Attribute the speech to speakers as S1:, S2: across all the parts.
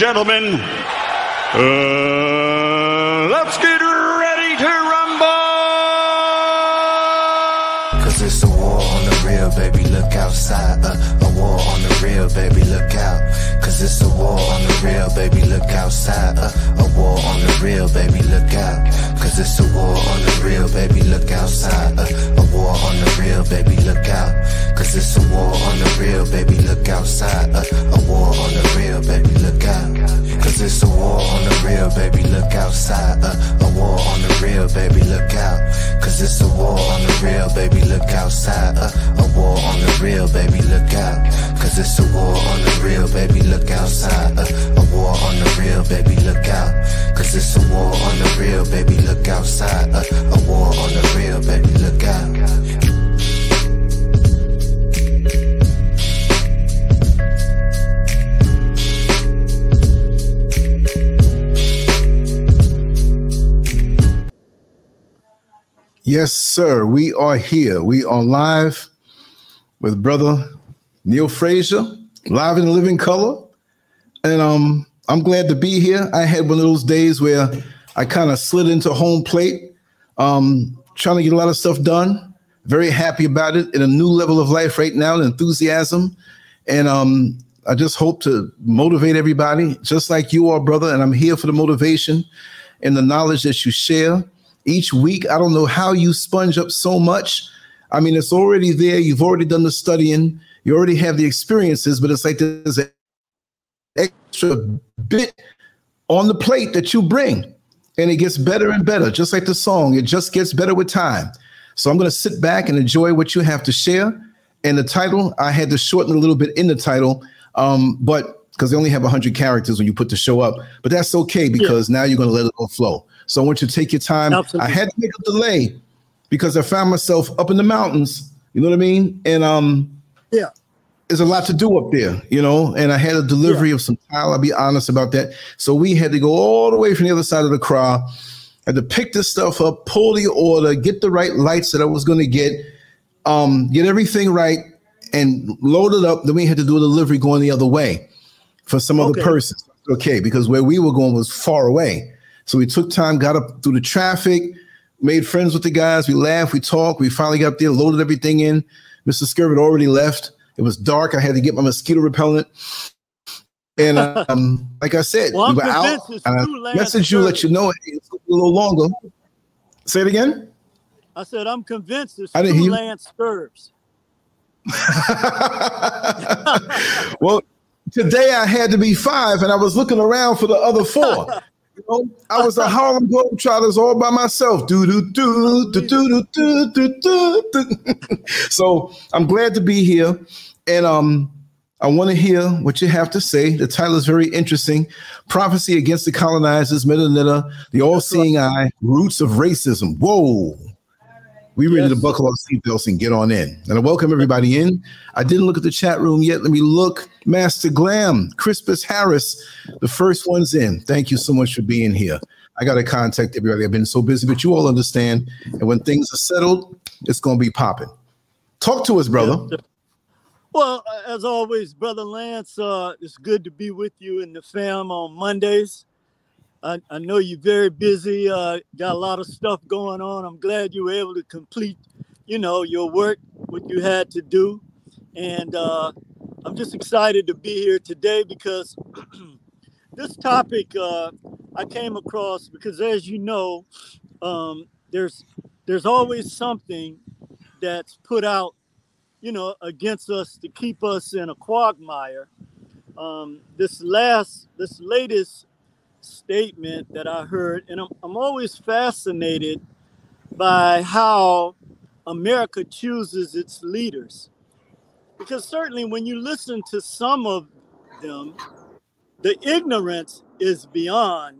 S1: Gentlemen, uh,
S2: sir. We are here. We are live with brother Neil Frazier, live in living color. And um, I'm glad to be here. I had one of those days where I kind of slid into home plate, um, trying to get a lot of stuff done. Very happy about it in a new level of life right now, enthusiasm. And um, I just hope to motivate everybody, just like you are, brother. And I'm here for the motivation and the knowledge that you share each week. I don't know how you sponge up so much. I mean, it's already there. You've already done the studying. You already have the experiences, but it's like there's an extra bit on the plate that you bring, and it gets better and better. Just like the song, it just gets better with time. So I'm going to sit back and enjoy what you have to share. And the title, I had to shorten a little bit in the title, um, but because they only have 100 characters when you put the show up. But that's okay because now you're going to let it all flow. So I want you to take your time.
S3: Absolutely.
S2: I had to make a delay because I found myself up in the mountains. You know what I mean? And um,
S3: Yeah.
S2: there's a lot to do up there, you know. And I had a delivery of some tile. I'll be honest about that. So we had to go all the way from the other side of the crowd. had to pick this stuff up, pull the order, get the right lights that I was going to get, um, get everything right, and load it up. Then we had to do a delivery going the other way for some other person. Okay, because where we were going was far away. So we took time, got up through the traffic, made friends with the guys. We laughed, we talked. We finally got up there, loaded everything in. Mr. Scurv had already left. It was dark. I had to get my mosquito repellent. And um, like I said,
S3: Well,
S2: we were out. And I messaged you, let you know it's a little longer. Say it again.
S3: I said, I'm convinced it's
S2: I didn't
S3: two
S2: hear.
S3: Lance Scurbs.
S2: well, today I had to be five, and I was looking around for the other four. bro. I was a Harlem Globetrotters all by myself. Do do do do do do do do. So I'm glad to be here, and um, I want to hear what you have to say. The title is very interesting: "Prophecy Against the Colonizers," Middle the All-Seeing Eye, Roots of Racism. Whoa. We ready
S3: yes.
S2: to buckle our seatbelts and get on in. And I welcome everybody in. I didn't look at the chat room yet. Let me look. Master Glam, Crispus Harris, the first one's in. Thank you so much for being here. I got to contact everybody. I've been so busy, but you all understand. And when things are settled, it's going to be popping. Talk to us, brother.
S3: Well, uh, as always, brother Lance, uh, it's good to be with you in the fam on Mondays. I, I know you're very busy, uh, got a lot of stuff going on. I'm glad you were able to complete, you know, your work, what you had to do, and uh, I'm just excited to be here today because this topic uh, I came across because, as you know, um, there's there's always something that's put out you know, against us to keep us in a quagmire. Um, this last, this latest statement that I heard, and I'm, I'm always fascinated by how America chooses its leaders. Because certainly when you listen to some of them, the ignorance is beyond.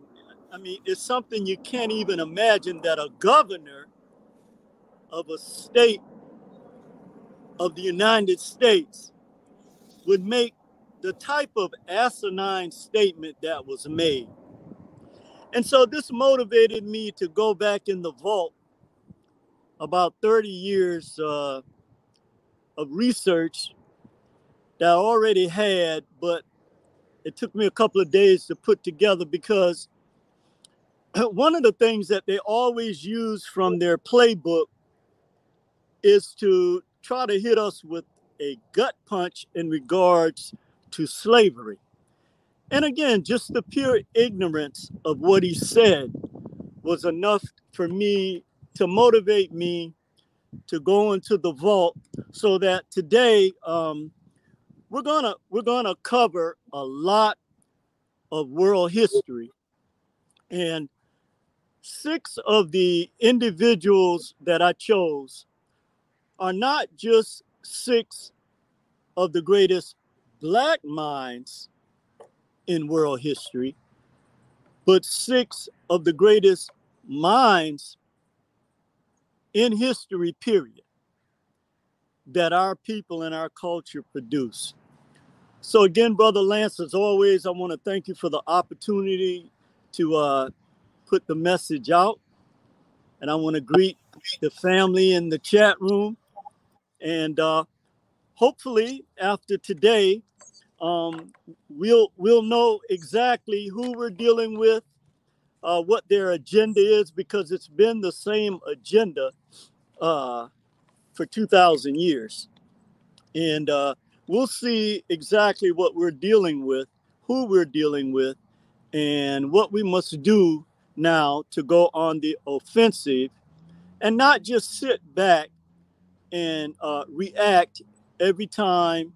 S3: I mean, it's something you can't even imagine that a governor of a state of the United States would make the type of asinine statement that was made. And so this motivated me to go back in the vault about 30 years uh, of research that I already had, but it took me a couple of days to put together because one of the things that they always use from their playbook is to try to hit us with a gut punch in regards to slavery. And again, just the pure ignorance of what he said was enough for me to motivate me to go into the vault so that today um, we're gonna we're gonna cover a lot of world history. And six of the individuals that I chose are not just six of the greatest black minds in world history, but six of the greatest minds in history, period, that our people and our culture produce. So, again, Brother Lance, as always, I want to thank you for the opportunity to uh, put the message out. And I want to greet the family in the chat room. And uh, hopefully, after today, um, we'll we'll know exactly who we're dealing with, uh, what their agenda is, because it's been the same agenda uh, for 2,000 years, and uh, we'll see exactly what we're dealing with, who we're dealing with, and what we must do now to go on the offensive, and not just sit back and uh, react every time,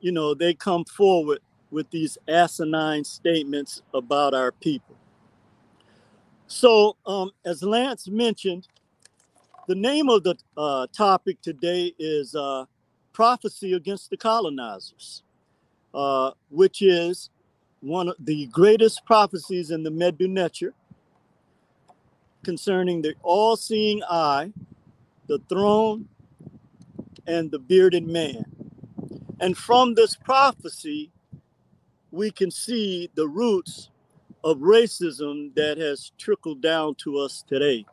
S3: you know, they come forward with these asinine statements about our people. So, um, as Lance mentioned, the name of the uh, topic today is uh, Prophecy Against the Colonizers, uh, which is one of the greatest prophecies in the Medu Neter concerning the all seeing eye, the throne, and the bearded man. And from this prophecy, we can see the roots of racism that has trickled down to us today.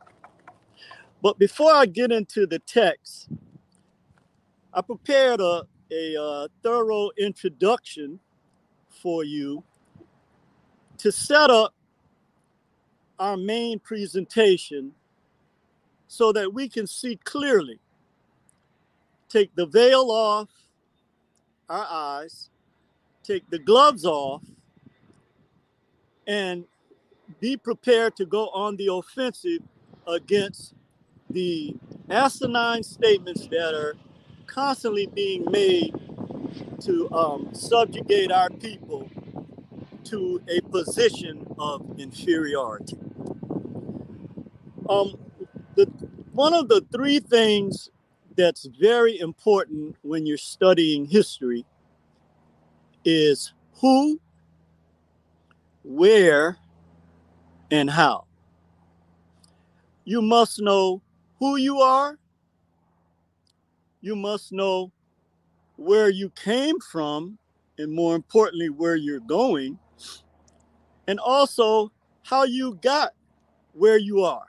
S3: But before I get into the text, I prepared a, a uh, thorough introduction for you to set up our main presentation so that we can see clearly take the veil off our eyes, take the gloves off, and be prepared to go on the offensive against the asinine statements that are constantly being made to um, subjugate our people to a position of inferiority. Um, the, one of the three things that's very important when you're studying history is who, where, and how. You must know who you are. You must know where you came from, and more importantly, where you're going, and also how you got where you are.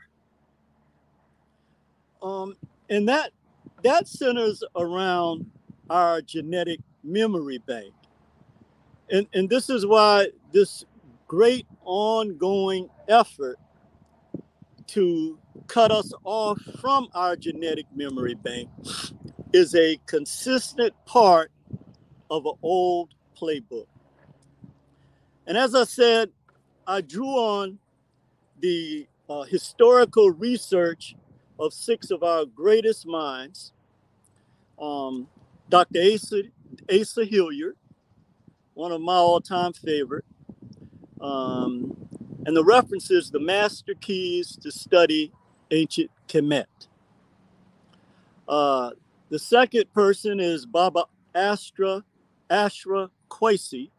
S3: Um, and that that centers around our genetic memory bank. And, and this is why this great ongoing effort to cut us off from our genetic memory bank is a consistent part of an old playbook. And as I said, I drew on the uh, historical research of six of our greatest minds um, Dr. Asa, Asa Hilliard, one of my all-time favorite. Um, and the reference is the master keys to study ancient Kemet. Uh, the second person is Baba Astra Ashra Kwesi,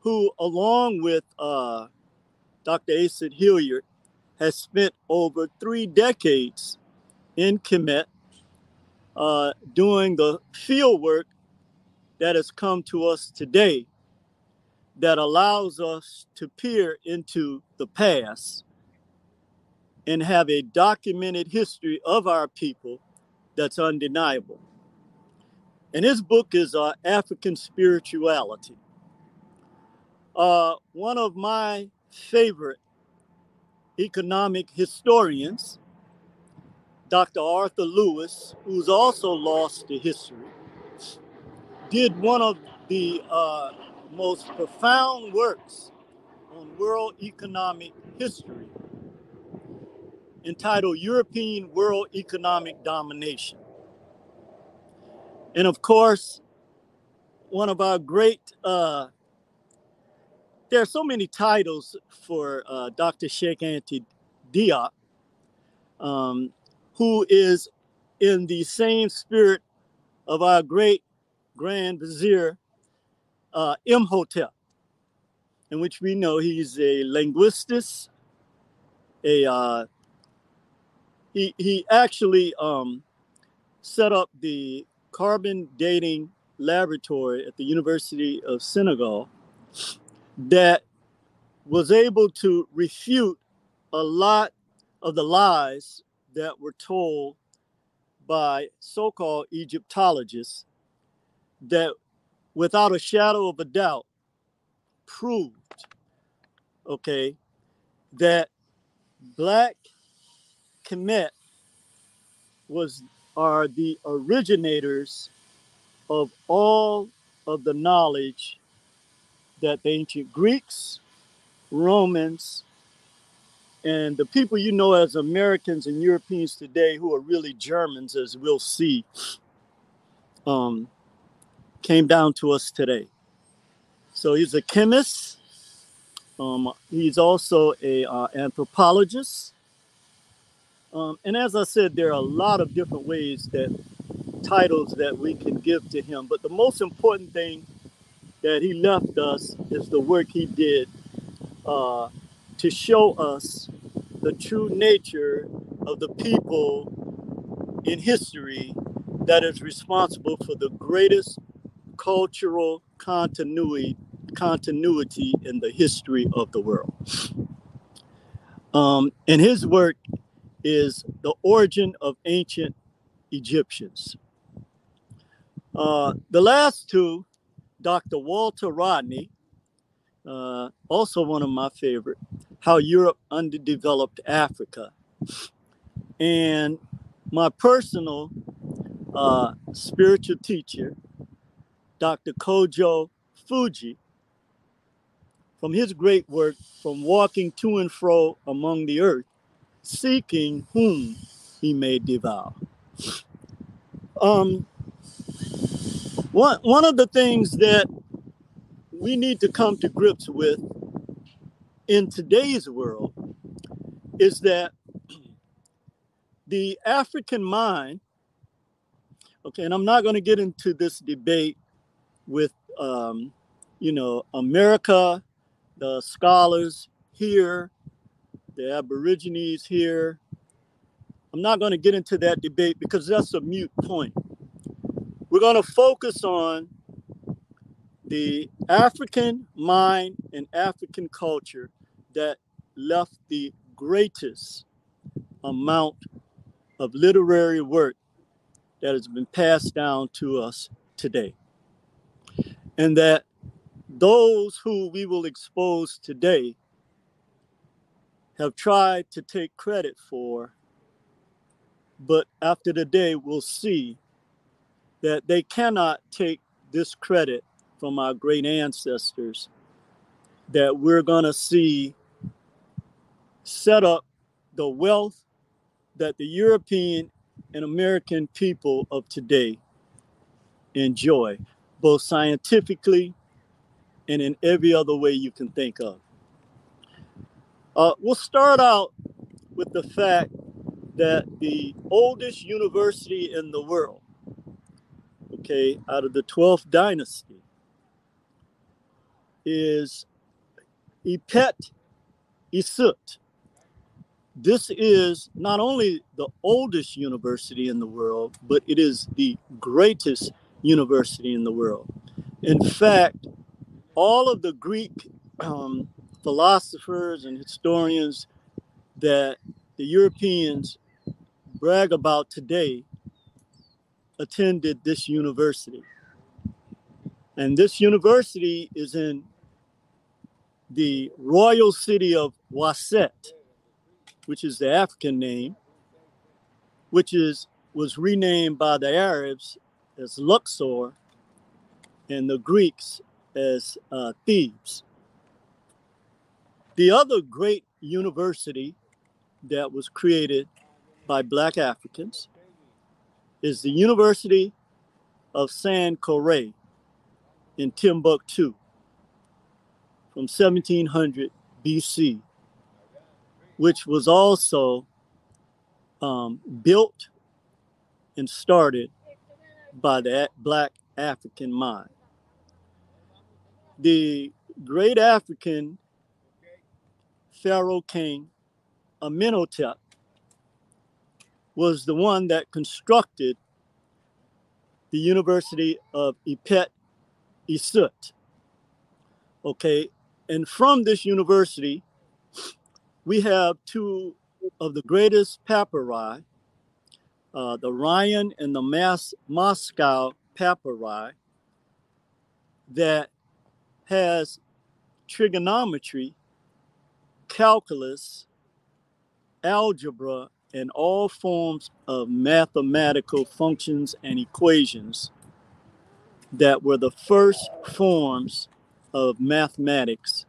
S3: who, along with uh, Dr. Asa Hilliard, has spent over three decades in Kemet uh, doing the field work that has come to us today that allows us to peer into the past and have a documented history of our people that's undeniable. And his book is uh, African Spirituality. Uh, one of my favorite economic historians, Dr. Arthur Lewis, who's also lost to history, did one of the uh, most profound works on world economic history entitled European World Economic Domination. And of course, one of our great, uh, there are so many titles for uh, Dr. Cheikh Anta Diop, um, who is in the same spirit of our great Grand Vizier uh, Imhotep, in which we know he's a linguist, a uh, he he actually um, set up the carbon dating laboratory at the University of Senegal that was able to refute a lot of the lies that were told by so-called Egyptologists that without a shadow of a doubt proved okay that black Kemet was are the originators of all of the knowledge that the ancient Greeks, Romans, and the people you know as Americans and Europeans today, who are really Germans, as we'll see, um, came down to us today. So he's a chemist. Um, he's also a uh, anthropologist. Um, and as I said, there are a lot of different ways that titles that we can give to him. But the most important thing that he left us is the work he did uh, to show us the true nature of the people in history that is responsible for the greatest cultural continuity continuity in the history of the world. Um, and his work is the origin of ancient Egyptians. Uh, the last two, Dr. Walter Rodney, uh, also one of my favorite, How Europe Underdeveloped Africa. And my personal uh, spiritual teacher, Dr. Kojo Fuji, from his great work, From Walking to and Fro Among the Earth, seeking whom he may devour. Um, one, one of the things that we need to come to grips with in today's world is that the African mind, okay, and I'm not going to get into this debate with, um, you know, America, the scholars here, the Aborigines here. I'm not going to get into that debate because that's a mute point. We're going to focus on the African mind and African culture that left the greatest amount of literary work that has been passed down to us today. And that those who we will expose today have tried to take credit for, but after the day, we'll see that they cannot take this credit from our great ancestors that we're going to see set up the wealth that the European and American people of today and joy, both scientifically and in every other way you can think of. Uh, we'll start out with the fact that the oldest university in the world, okay, out of the 12th dynasty, is Ipet Isut. This is not only the oldest university in the world, but it is the greatest university in the world. In fact, all of the Greek um, philosophers and historians that the Europeans brag about today attended this university. And this university is in the royal city of Waset, which is the African name, which is was renamed by the Arabs as Luxor and the Greeks as uh, Thebes. The other great university that was created by Black Africans is the University of Sankore in Timbuktu from 1700 BC, which was also um, built and started by the Black African mind. The great African Pharaoh King Amenhotep was the one that constructed the University of Ipet Isut. Okay, and from this university, we have two of the greatest papyri, uh, the Rhind and the Mas- Moscow papyri, that has trigonometry, calculus, algebra, and all forms of mathematical functions and equations that were the first forms of mathematics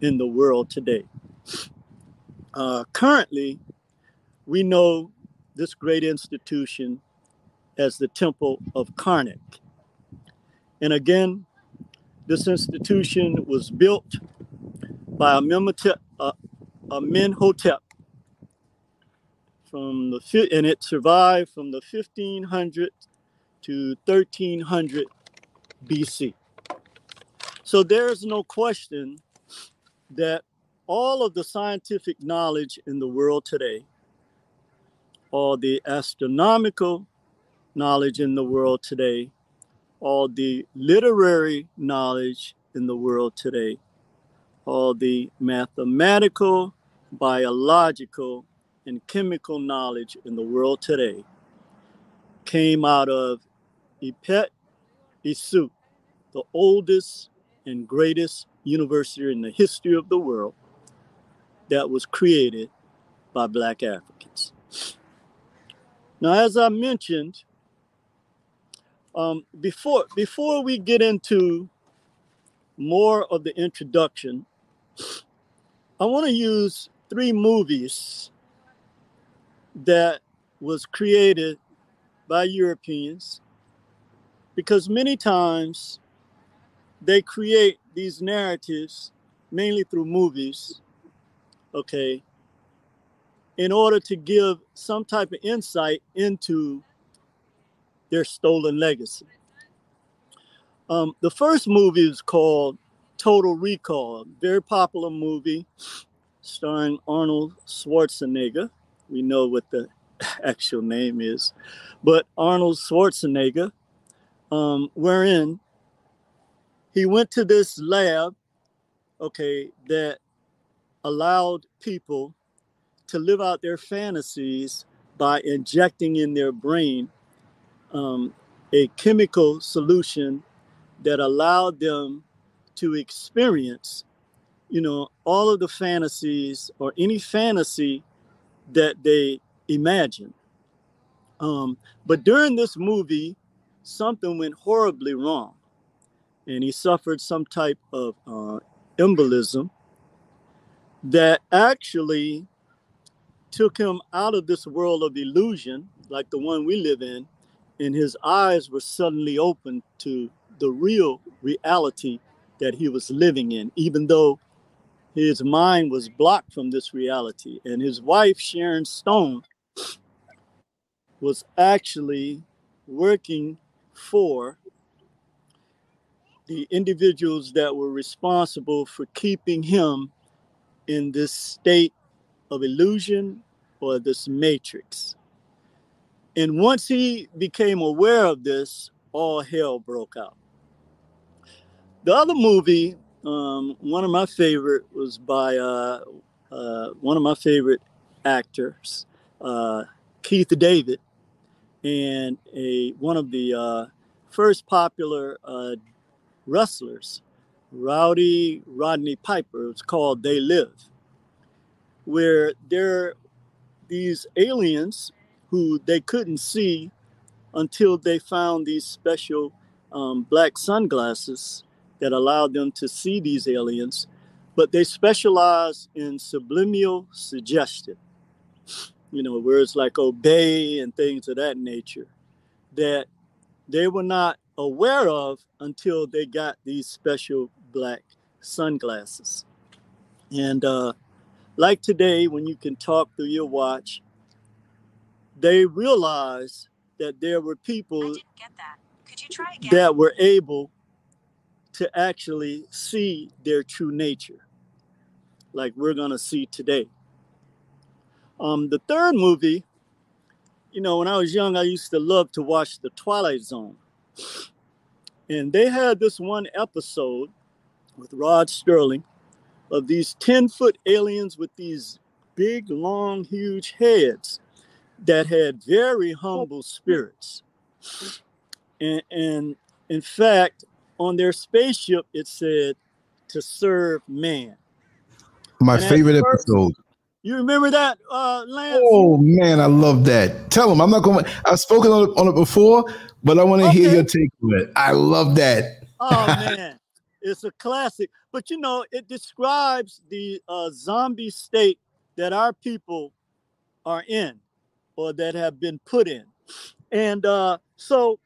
S3: in the world today. Uh, currently, we know this great institution as the Temple of Karnak. And again, this institution was built by Amenhotep, from the and it survived from the 1500 to 1300 BC. So there's no question that all of the scientific knowledge in the world today, all the astronomical knowledge in the world today, all the literary knowledge in the world today, all the mathematical, biological, and chemical knowledge in the world today came out of Ipet Isut, the oldest and greatest university in the history of the world that was created by Black Africans. Now, as I mentioned, um, before before we get into more of the introduction, I want to use three movies that was created by Europeans because many times they create these narratives mainly through movies, okay, in order to give some type of insight into their stolen legacy. Um, the first movie is called Total Recall, very popular movie starring Arnold Schwarzenegger. We know what the actual name is, but Arnold Schwarzenegger, um, wherein he went to this lab, okay, that allowed people to live out their fantasies by injecting in their brain um, a chemical solution that allowed them to experience, you know, all of the fantasies or any fantasy that they imagine. Um, but during this movie, something went horribly wrong and he suffered some type of uh, embolism that actually took him out of this world of illusion, like the one we live in, and his eyes were suddenly opened to the real reality that he was living in, even though his mind was blocked from this reality. And his wife, Sharon Stone, was actually working for the individuals that were responsible for keeping him in this state of illusion or this matrix. And once he became aware of this, all hell broke out. The other movie, um, one of my favorite, was by uh, uh, one of my favorite actors, uh, Keith David, and a one of the uh, first popular uh, wrestlers, Rowdy Rodney Piper. It's called They Live, where there these aliens who they couldn't see until they found these special um, black sunglasses that allowed them to see these aliens, but they specialize in subliminal suggestion. You know, words like obey and things of that nature that they were not aware of until they got these special black sunglasses. And uh, like today, when you can talk through your watch, they realized that there were people that. that were able to actually see their true nature, like we're going to see today. Um, the third movie, you know, when I was young, I used to love to watch The Twilight Zone. And they had this one episode with Rod Serling of these 10 foot aliens with these big, long, huge heads that had very humble spirits. And, and in fact, on their spaceship, it said to serve man.
S2: My and favorite first, episode.
S3: You remember that, uh, Lance?
S2: Oh man, I love that. Tell them I'm not going. I've spoken on it, on it before, but I want to okay. hear your take on it. I love that.
S3: Oh man, it's a classic. But you know, it describes the uh, zombie state that our people are in or that have been put in. And uh, so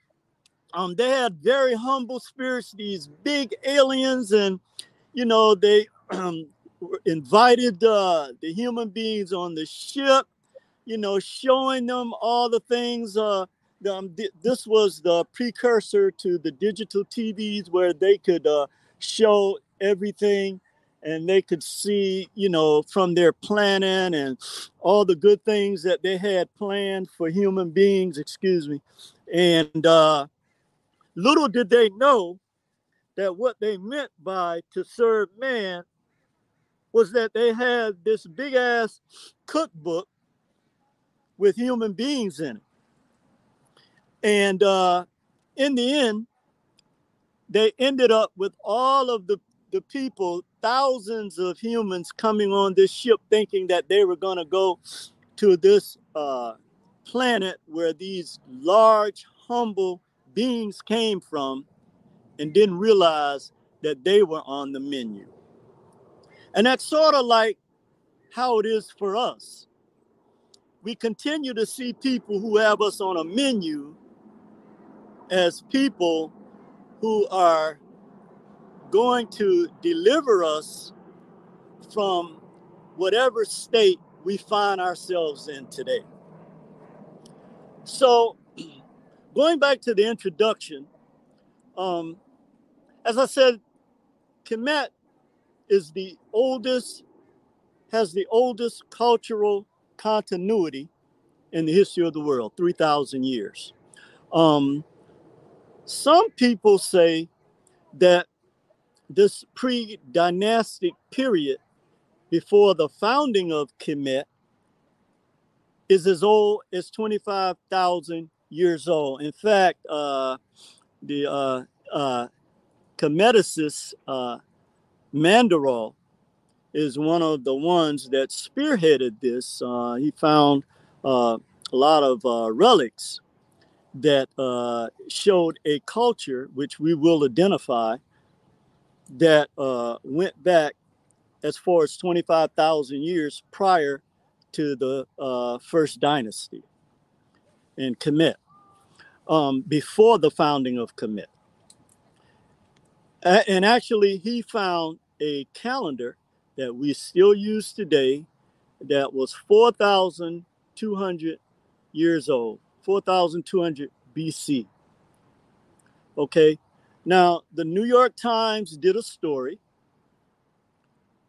S3: um, they had very humble spirits, these big aliens, and you know, they um, invited uh, the human beings on the ship, you know, showing them all the things. Uh, um, th- this was the precursor to the digital TVs where they could uh, show everything and they could see, you know, from their planning and all the good things that they had planned for human beings, excuse me. And uh, little did they know that what they meant by to serve man was that they had this big ass cookbook with human beings in it. And uh, in the end, they ended up with all of the, the people thousands of humans coming on this ship thinking that they were going to go to this uh, planet where these large, humble beings came from and didn't realize that they were on the menu. And that's sort of like how it is for us. We continue to see people who have us on a menu as people who are going to deliver us from whatever state we find ourselves in today. So, going back to the introduction, um, as I said, Kemet is the oldest, has the oldest cultural continuity in the history of the world, 3,000 years. Um, some people say that this pre dynastic period before the founding of Kemet is as old as 25,000 years old. In fact, uh, the uh, uh, uh, Mandaral is one of the ones that spearheaded this. Uh, he found uh, a lot of uh, relics that uh, showed a culture, which we will identify, that uh, went back as far as 25,000 years prior to the uh, first dynasty in Kemet. um, before the founding of Kemet. A- and actually, he found a calendar that we still use today that was 4,200 years old, 4,200 BC. Okay, now the New York Times did a story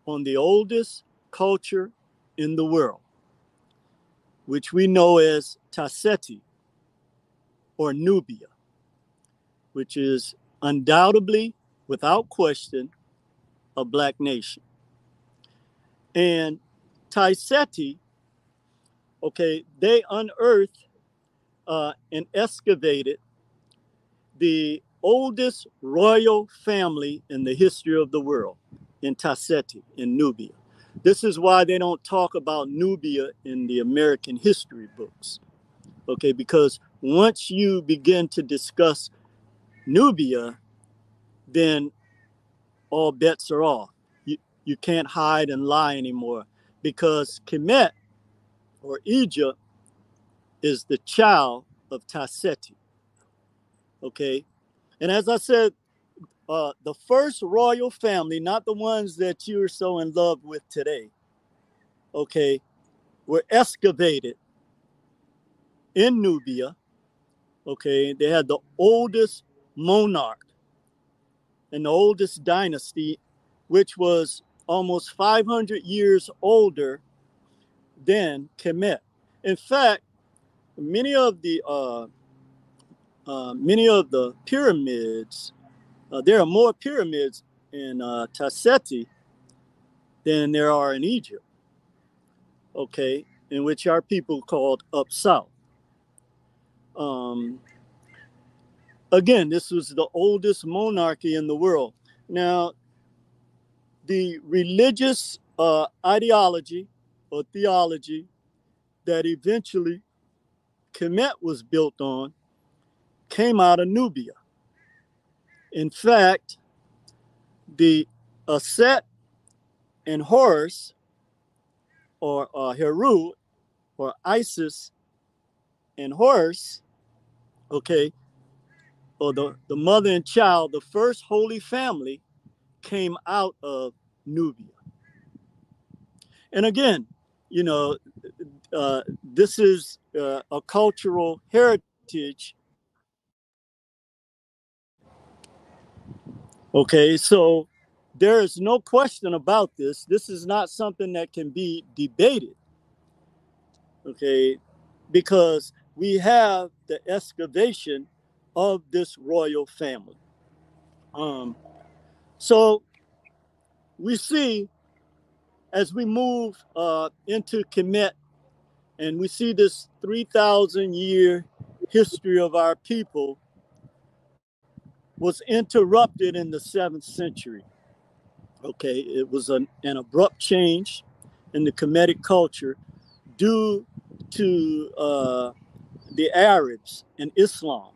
S3: on the oldest culture in the world, which we know as Ta-Seti or Nubia, which is undoubtedly, without question, a black nation. And Ta-Seti, okay, they unearthed uh, and excavated the oldest royal family in the history of the world in Ta-Seti, in Nubia. This is why they don't talk about Nubia in the American history books. Okay, because once you begin to discuss Nubia, then all bets are off. You, you can't hide and lie anymore because Kemet or Egypt is the child of Ta-Seti. Okay, and as I said, uh, the first royal family, not the ones that you're so in love with today, okay, were excavated in Nubia. Okay, they had the oldest monarch and the oldest dynasty, which was almost 500 years older than Kemet. In fact, many of the uh, uh, many of the pyramids uh, there are more pyramids in uh, than there are in Egypt, okay, in which our people called up south. Um, again, this was the oldest monarchy in the world. Now, the religious uh, ideology or theology that eventually Kemet was built on came out of Nubia. In fact, the Aset and Horus, or uh, Heru, or Isis and Horus, okay, or the, the mother and child, the first holy family came out of Nubia. And again, you know, uh, this is uh, a cultural heritage Okay, so there is no question about this. This is not something that can be debated. Okay, because we have the excavation of this royal family. Um, so we see as we move uh, into Kemet and we see this 3,000 year history of our people was interrupted in the seventh century. Okay, it was an, an abrupt change in the Kemetic culture due to uh, the Arabs and Islam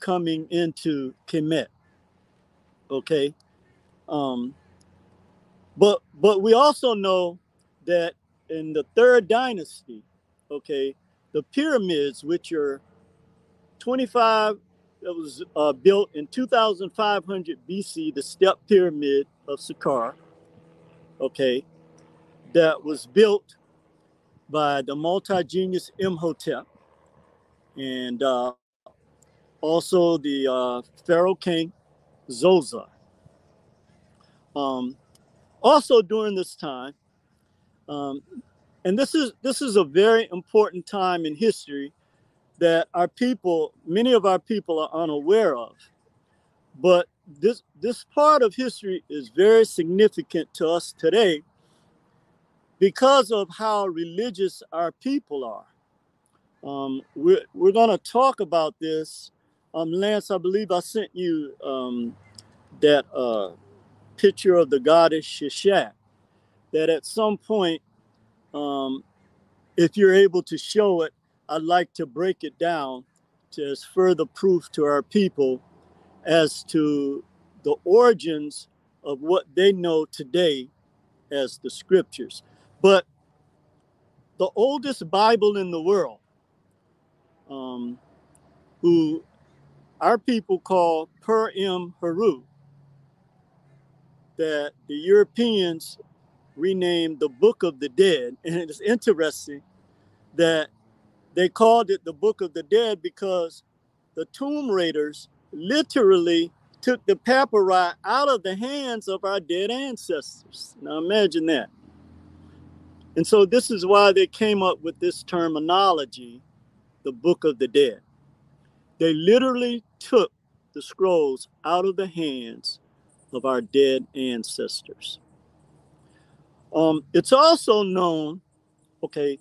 S3: coming into Kemet. Okay, um, but but we also know that in the third dynasty, okay, the pyramids, which are 25 that was uh, built in 2500 BC, the Step Pyramid of Saqqara. Okay, that was built by the multi-genius Imhotep, and uh, also the uh, Pharaoh King Zoser. Um, also during this time, um, and this is this is a very important time in history that our people, many of our people are unaware of. But this this part of history is very significant to us today because of how religious our people are. Um, we're we're going to talk about this. Um, Lance, I believe I sent you um, that uh, picture of the goddess Sheshat. That at some point, um, if you're able to show it, I'd like to break it down to as further proof to our people as to the origins of what they know today as the scriptures. But the oldest Bible in the world, um, who our people call Per Im Heru, that the Europeans renamed the Book of the Dead. And it's interesting that they called it the Book of the Dead because the tomb raiders literally took the papyri out of the hands of our dead ancestors. Now imagine that. And so this is why they came up with this terminology, the Book of the Dead. They literally took the scrolls out of the hands of our dead ancestors. Um, it's also known, okay,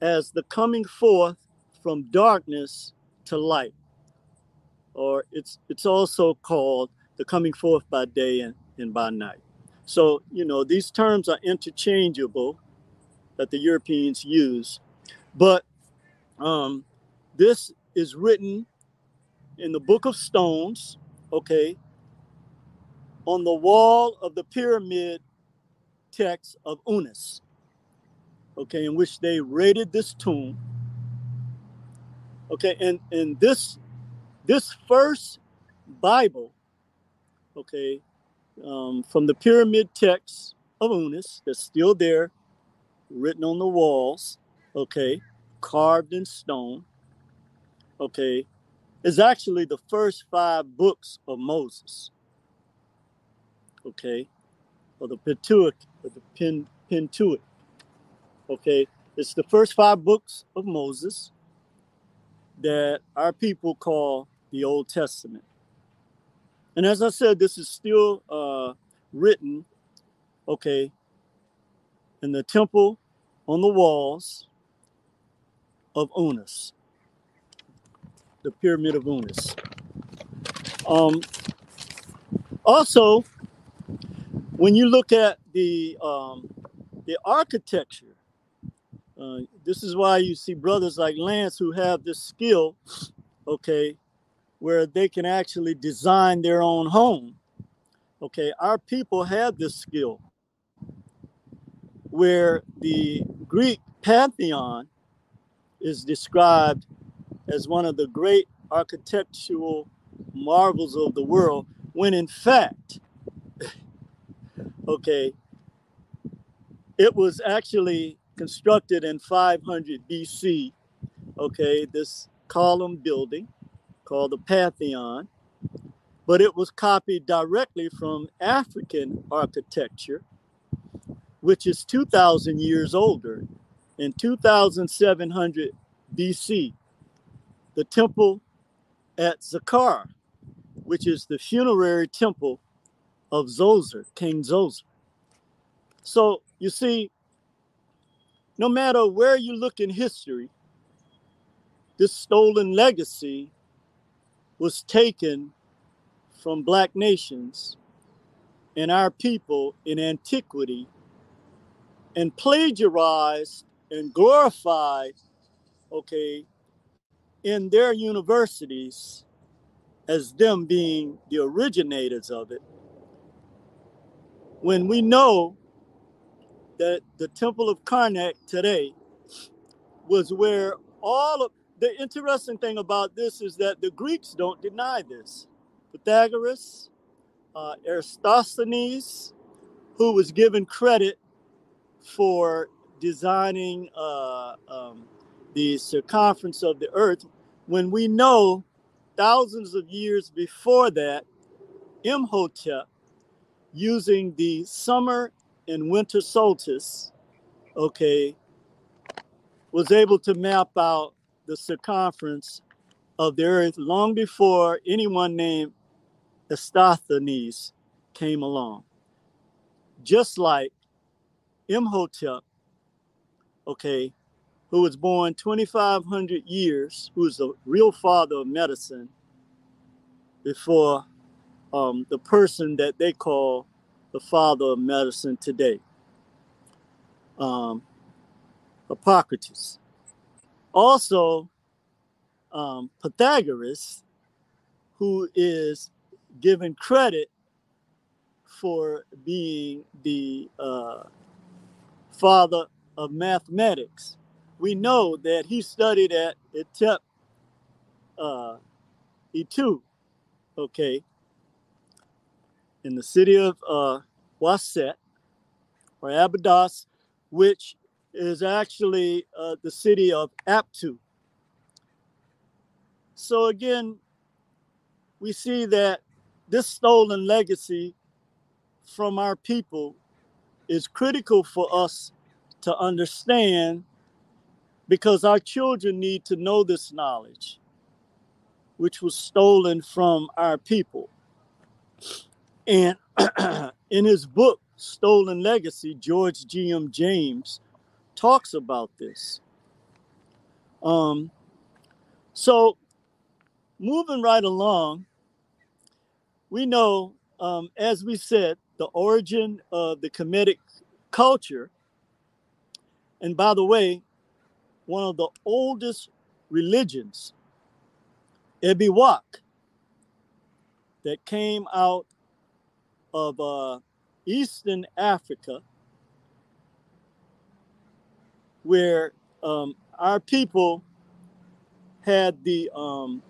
S3: as the coming forth from darkness to light, or it's it's also called the coming forth by day and, and by night. So you know these terms are interchangeable that the Europeans use, but um, this is written in the Book of Stones, okay, on the wall of the pyramid text of Unas, okay, in which they raided this tomb. Okay, and, and this this first Bible, okay, um, from the pyramid text of Unas that's still there, written on the walls, okay, carved in stone, okay, is actually the first five books of Moses. Okay, or the Pentateuch, the to it, Okay, it's the first five books of Moses that our people call the Old Testament. And as I said, this is still uh, written, okay, in the temple on the walls of Unas the Pyramid of Unas. Um, also, when you look at the um, the architecture, uh, this is why you see brothers like Lance who have this skill, okay, where they can actually design their own home. Okay, our people have this skill where the Greek pantheon is described as one of the great architectural marvels of the world, when in fact, okay, it was actually constructed in 500 BC. Okay, this column building called the Pantheon, but it was copied directly from African architecture, which is 2,000 years older. In 2700 BC, the temple at Saqqara, which is the funerary temple of Zoser, King Zoser. So you see, no matter where you look in history, this stolen legacy was taken from black nations and our people in antiquity and plagiarized and glorified, okay, in their universities as them being the originators of it when we know that the temple of karnak today was where all of the interesting thing about this is that the greeks don't deny this. Pythagoras uh, who was given credit for designing uh, um, the circumference of the earth when we know thousands of years before that, Imhotep, using the summer and winter solstice, okay, was able to map out the circumference of the earth long before anyone named Eratosthenes came along. Just like Imhotep, okay, who was born 2,500 years, who was the real father of medicine before um, the person that they call the father of medicine today, um, Hippocrates. Also, um, Pythagoras, who is given credit for being the uh, father of mathematics. We know that he studied at Etep uh, Itu, okay, in the city of uh, Waset or Abydos, which is actually uh, the city of Aptu. So again, we see that this stolen legacy from our people is critical for us to understand because our children need to know this knowledge, which was stolen from our people. And in his book, Stolen Legacy, George G.M. James talks about this. Um, so, moving right along, we know, um, as we said, the origin of the Kemetic culture. And by the way, one of the oldest religions, Ebiwak, that came out of uh, Eastern Africa, where um, our people had the um,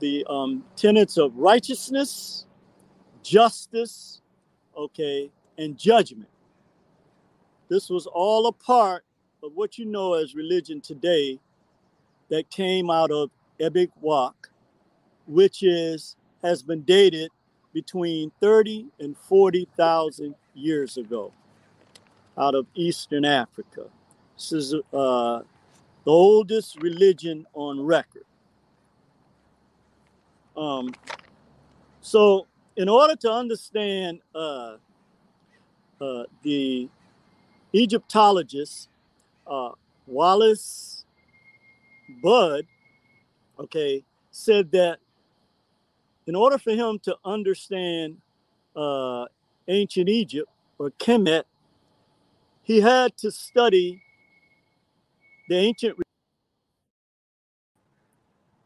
S3: the um, tenets of righteousness, justice, okay, and judgment. This was all a part of what you know as religion today that came out of Ebik Wak, which is has been dated between 30 and 40,000 years ago out of Eastern Africa. This is uh, the oldest religion on record. Um, so, in order to understand uh, uh, the Egyptologist uh, Wallis Budge, okay, said that in order for him to understand uh, ancient Egypt or Kemet, he had to study the ancient,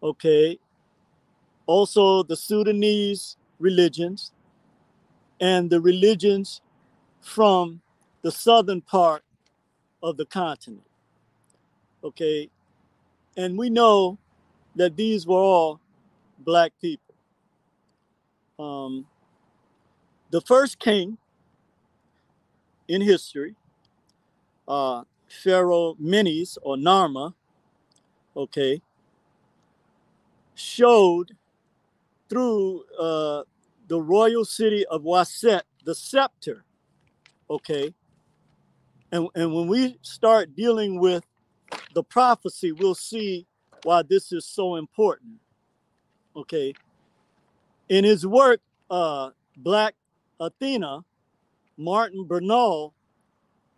S3: okay, also the Sudanese religions and the religions from the southern part of the continent. Okay. And we know that these were all black people. Um, the first king in history, uh, Pharaoh Menes or Narmer, okay, showed through uh, the royal city of Waset the scepter, okay, and, and when we start dealing with the prophecy, we'll see why this is so important. Okay. In his work, uh, Black Athena, Martin Bernal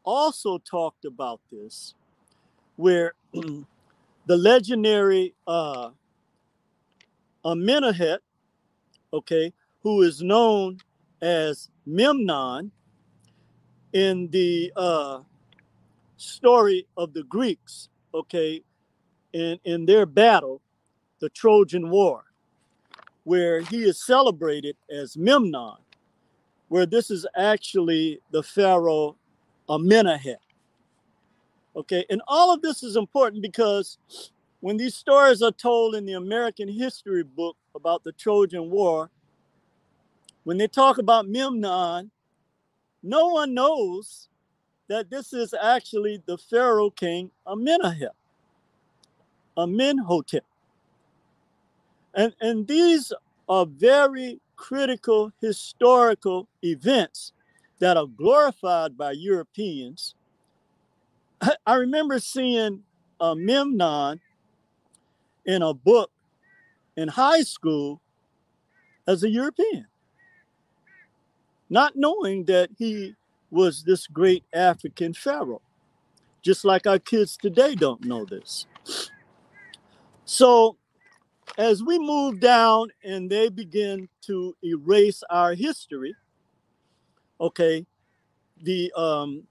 S3: also talked about this, where the legendary uh, Amenemhet, okay, who is known as Memnon, in the uh, story of the Greeks, okay, in, in their battle, the Trojan War, where he is celebrated as Memnon, where this is actually the Pharaoh Amenemhet. Okay, and all of this is important because when these stories are told in the American history book about the Trojan War, when they talk about Memnon, no one knows that this is actually the Pharaoh king Amenemhet, Amenhotep. And, and these are very critical historical events that are glorified by Europeans. I remember seeing a Memnon in a book in high school as a European not knowing that he was this great African pharaoh, just like our kids today don't know this. So, as we move down and they begin to erase our history, okay, the um,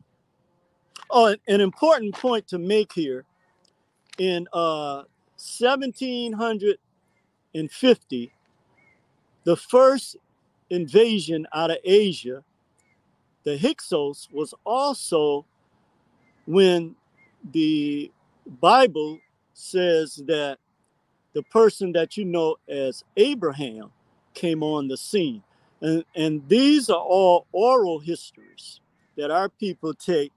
S3: oh, an important point to make here in uh, 1750, the first invasion out of Asia, the Hyksos was also when the Bible says that the person that you know as Abraham came on the scene. And, and these are all oral histories that our people take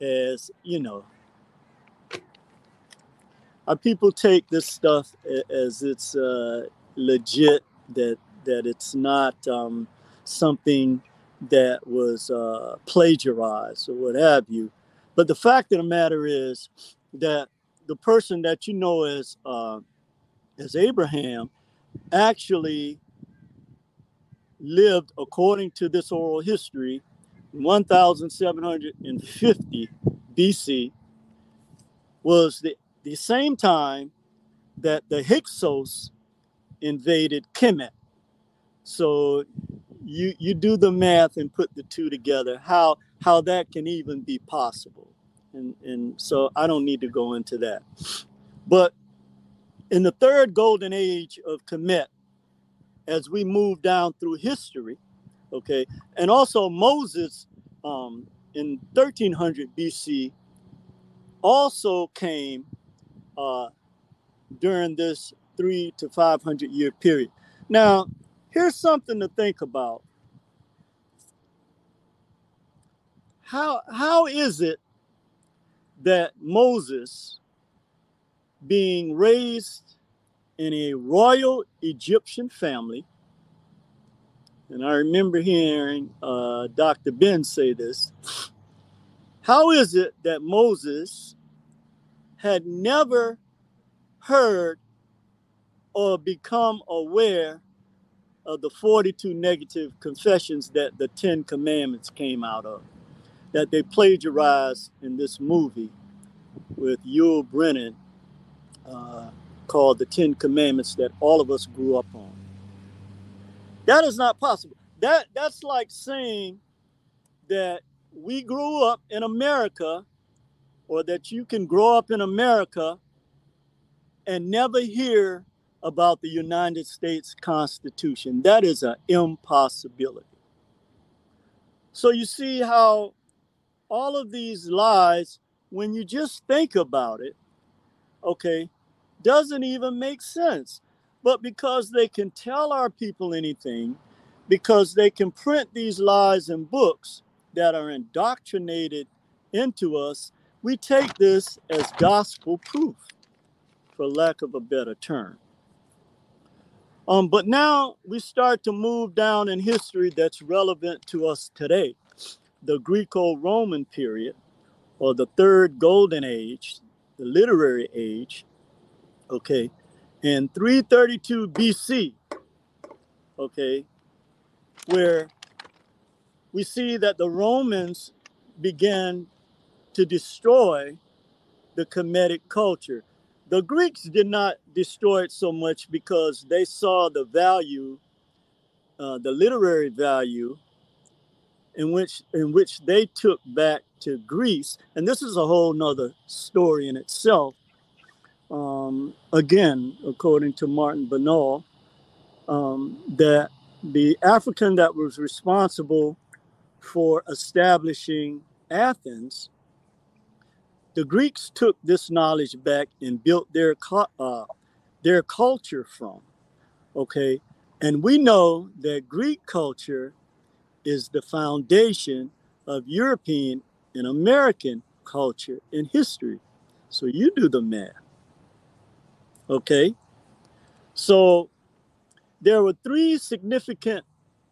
S3: as, you know, our people take this stuff as it's uh, legit, that that it's not um, something that was uh, plagiarized or what have you. But the fact of the matter is that the person that you know as uh, as Abraham actually lived according to this oral history 1750 BC was the the same time that the Hyksos invaded Kemet. So you you do the math and put the two together, how how that can even be possible. And and so I don't need to go into that. But in the third golden age of Kemet, as we move down through history, okay, and also Moses um, in 1300 BC also came uh, during this three to 500 year period. Now, here's something to think about. How, how is it that Moses, being raised in a royal Egyptian family, and I remember hearing uh, Dr. Ben say this. How is it that Moses had never heard or become aware of the 42 negative confessions that the Ten Commandments came out of, that they plagiarized in this movie with Yul Brynner uh, called The Ten Commandments that all of us grew up on. That is not possible. That That's like saying that we grew up in America or that you can grow up in America and never hear about the United States Constitution. That is an impossibility. So you see how all of these lies, when you just think about it, okay, doesn't even make sense. But because they can tell our people anything, because they can print these lies in books that are indoctrinated into us, we take this as gospel proof, for lack of a better term. Um, but now we start to move down in history that's relevant to us today. The Greco Roman period, or the third golden age, the literary age, okay, in 332 BC, okay, where we see that the Romans began to destroy the Kemetic culture. The Greeks did not destroy it so much because they saw the value, uh, the literary value, in which in which they took back to Greece, and this is a whole nother story in itself. Um, again, according to Martin Bernal, um, that the African that was responsible for establishing Athens the Greeks took this knowledge back and built their uh, their culture from. Okay, and we know that Greek culture is the foundation of European and American culture and history. So you do the math. Okay, so there were three significant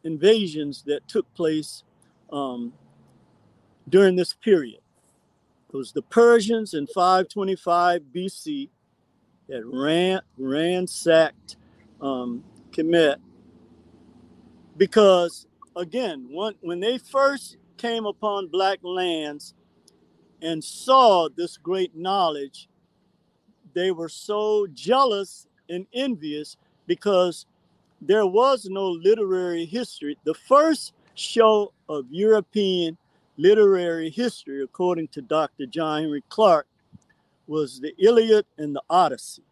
S3: invasions that took place um, during this period. It was the Persians in 525 BC that ran, ransacked um, Kemet because, again, one, when they first came upon black lands and saw this great knowledge, they were so jealous and envious because there was no literary history. The first show of European literary history, according to Dr. John Henrik Clarke, was the Iliad and the Odyssey,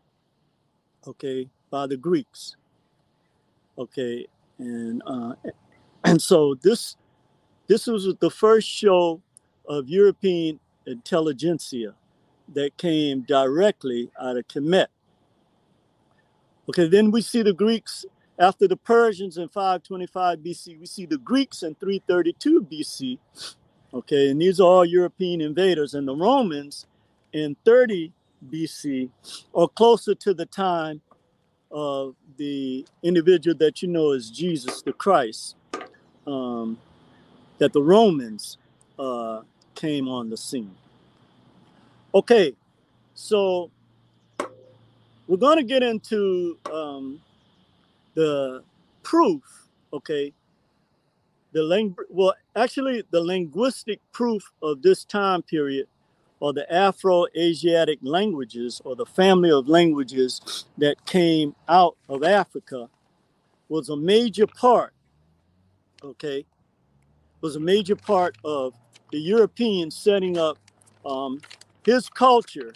S3: okay, by the Greeks. Okay, and uh, and so this this was the first show of European intelligentsia that came directly out of Kemet. Okay, then we see the Greeks after the Persians in 525 BC. We see the Greeks in 332 BC. Okay, and these are all European invaders, and the Romans in 30 BC, or closer to the time of the individual that you know as Jesus the Christ, um, that the Romans uh, came on the scene. Okay, so we're going to get into um, the proof, okay? The lang- well, actually, the linguistic proof of this time period or the Afro-Asiatic languages or the family of languages that came out of Africa was a major part, okay, was a major part of the Europeans setting up um, his culture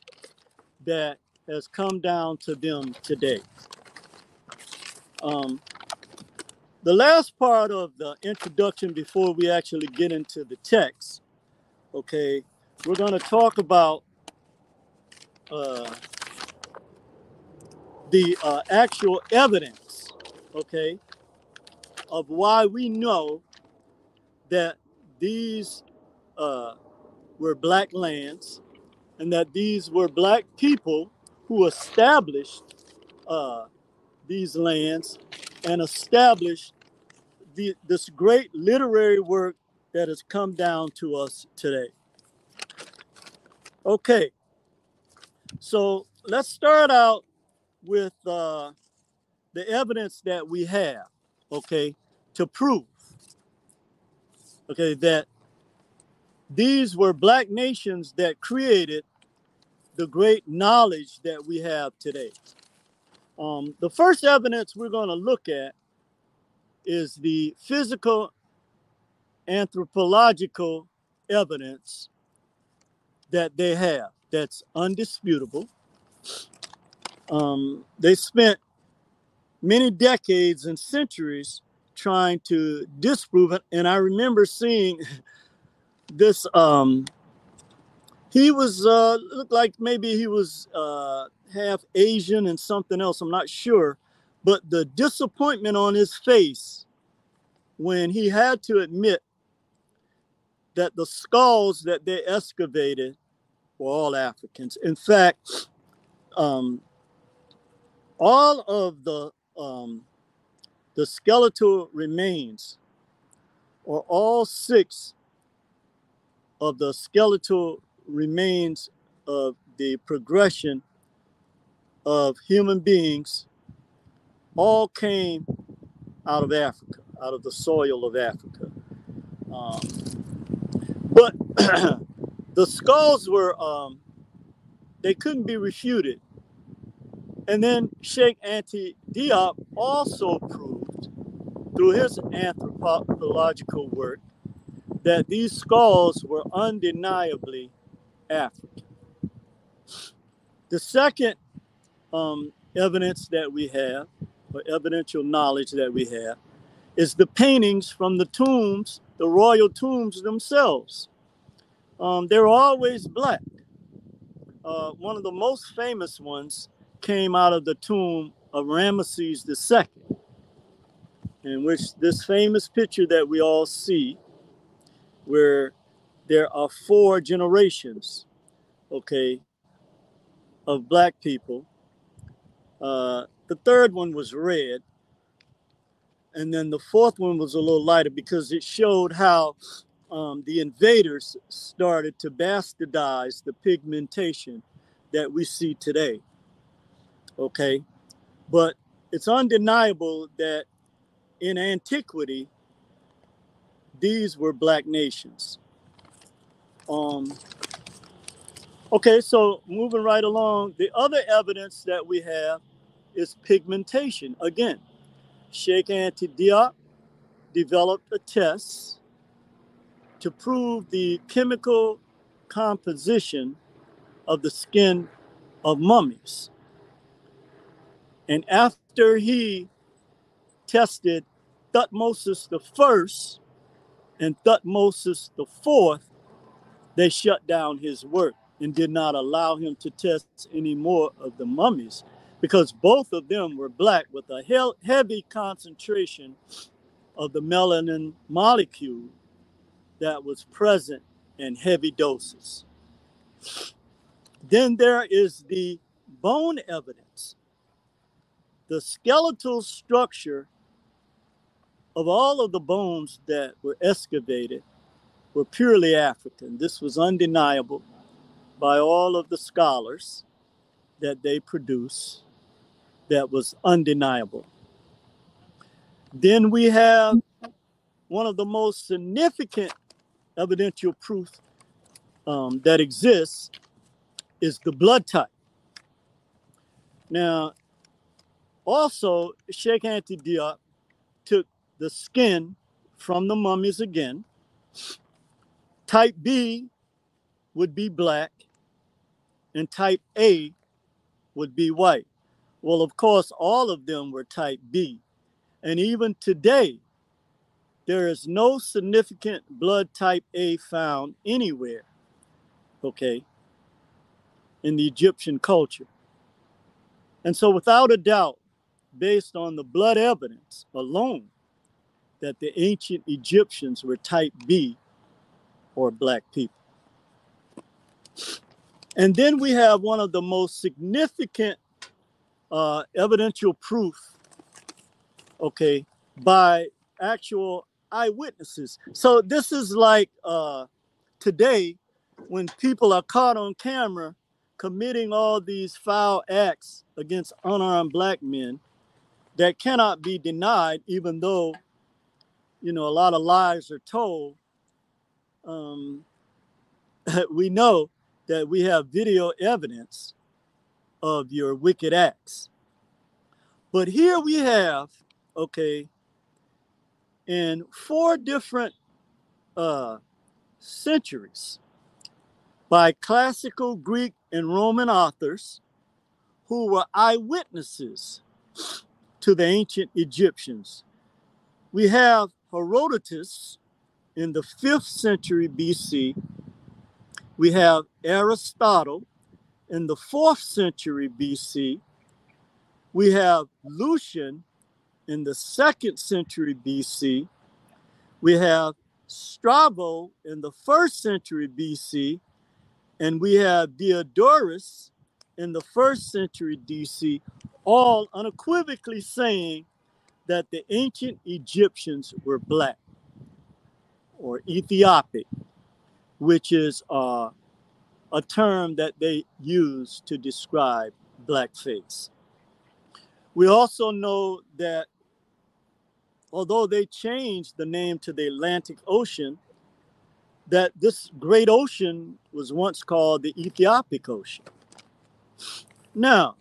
S3: that has come down to them today. Um, the last part of the introduction before we actually get into the text, okay, we're going to talk about uh, the uh, actual evidence, okay, of why we know that these uh, were black lands and that these were black people who established uh, these lands and established the, this great literary work that has come down to us today. Okay, so let's start out with uh, the evidence that we have, okay, to prove, okay, that these were black nations that created the great knowledge that we have today. Um, the first evidence we're going to look at is the physical anthropological evidence that they have that's undisputable. Um, they spent many decades and centuries trying to disprove it. And I remember seeing this. Um, he was uh, looked like maybe he was uh, half Asian and something else. I'm not sure, but the disappointment on his face when he had to admit that the skulls that they excavated were all Africans. In fact, um, all of the um, the skeletal remains, or all six of the skeletal remains of the progression of human beings, all came out of Africa, out of the soil of Africa. Um, but the skulls were um, they couldn't be refuted. And then Cheikh Anta Diop also proved through his anthropological work that these skulls were undeniably African. The second um, evidence that we have, or evidential knowledge that we have, is the paintings from the tombs, the royal tombs themselves um, they're always black. Uh, one of the most famous ones came out of the tomb of Ramesses II, in which this famous picture that we all see, where there are four generations, okay, of black people. Uh, the third one was red, and then the fourth one was a little lighter because it showed how um, the invaders started to bastardize the pigmentation that we see today. Okay, but it's undeniable that in antiquity, these were black nations. Um, okay, so moving right along, the other evidence that we have is pigmentation. Again, Cheikh Anta Diop developed a test to prove the chemical composition of the skin of mummies. And after he tested Thutmosis the first and Thutmosis the fourth, they shut down his work and did not allow him to test any more of the mummies because both of them were black with a he- heavy concentration of the melanin molecule that was present in heavy doses. Then there is the bone evidence. The skeletal structure of all of the bones that were excavated were purely African. This was undeniable by all of the scholars that they produce that was undeniable. Then we have one of the most significant evidential proof um, that exists is the blood type. Now, also, Cheikh Anta Diop the skin from the mummies again. Type B would be black, and type A would be white. Well, of course, all of them were type B. And even today, there is no significant blood type A found anywhere, okay, in the Egyptian culture. And so, without a doubt, based on the blood evidence alone, that the ancient Egyptians were type B or black people. And then we have one of the most significant uh, evidential proof, okay, by actual eyewitnesses. So this is like uh, today when people are caught on camera committing all these foul acts against unarmed black men that cannot be denied, even though, you know, a lot of lies are told. Um, we know that we have video evidence of your wicked acts. But here we have, okay, in four different uh, centuries by classical Greek and Roman authors who were eyewitnesses to the ancient Egyptians. We have Herodotus in the fifth century BC. We have Aristotle in the fourth century BC. We have Lucian in the second century BC. We have Strabo in the first century BC. And we have Diodorus in the first century DC, all unequivocally saying that the ancient Egyptians were black or Ethiopic, which is uh, a term that they use to describe blackface. We also know that although they changed the name to the Atlantic Ocean, that this great ocean was once called the Ethiopic Ocean. Now,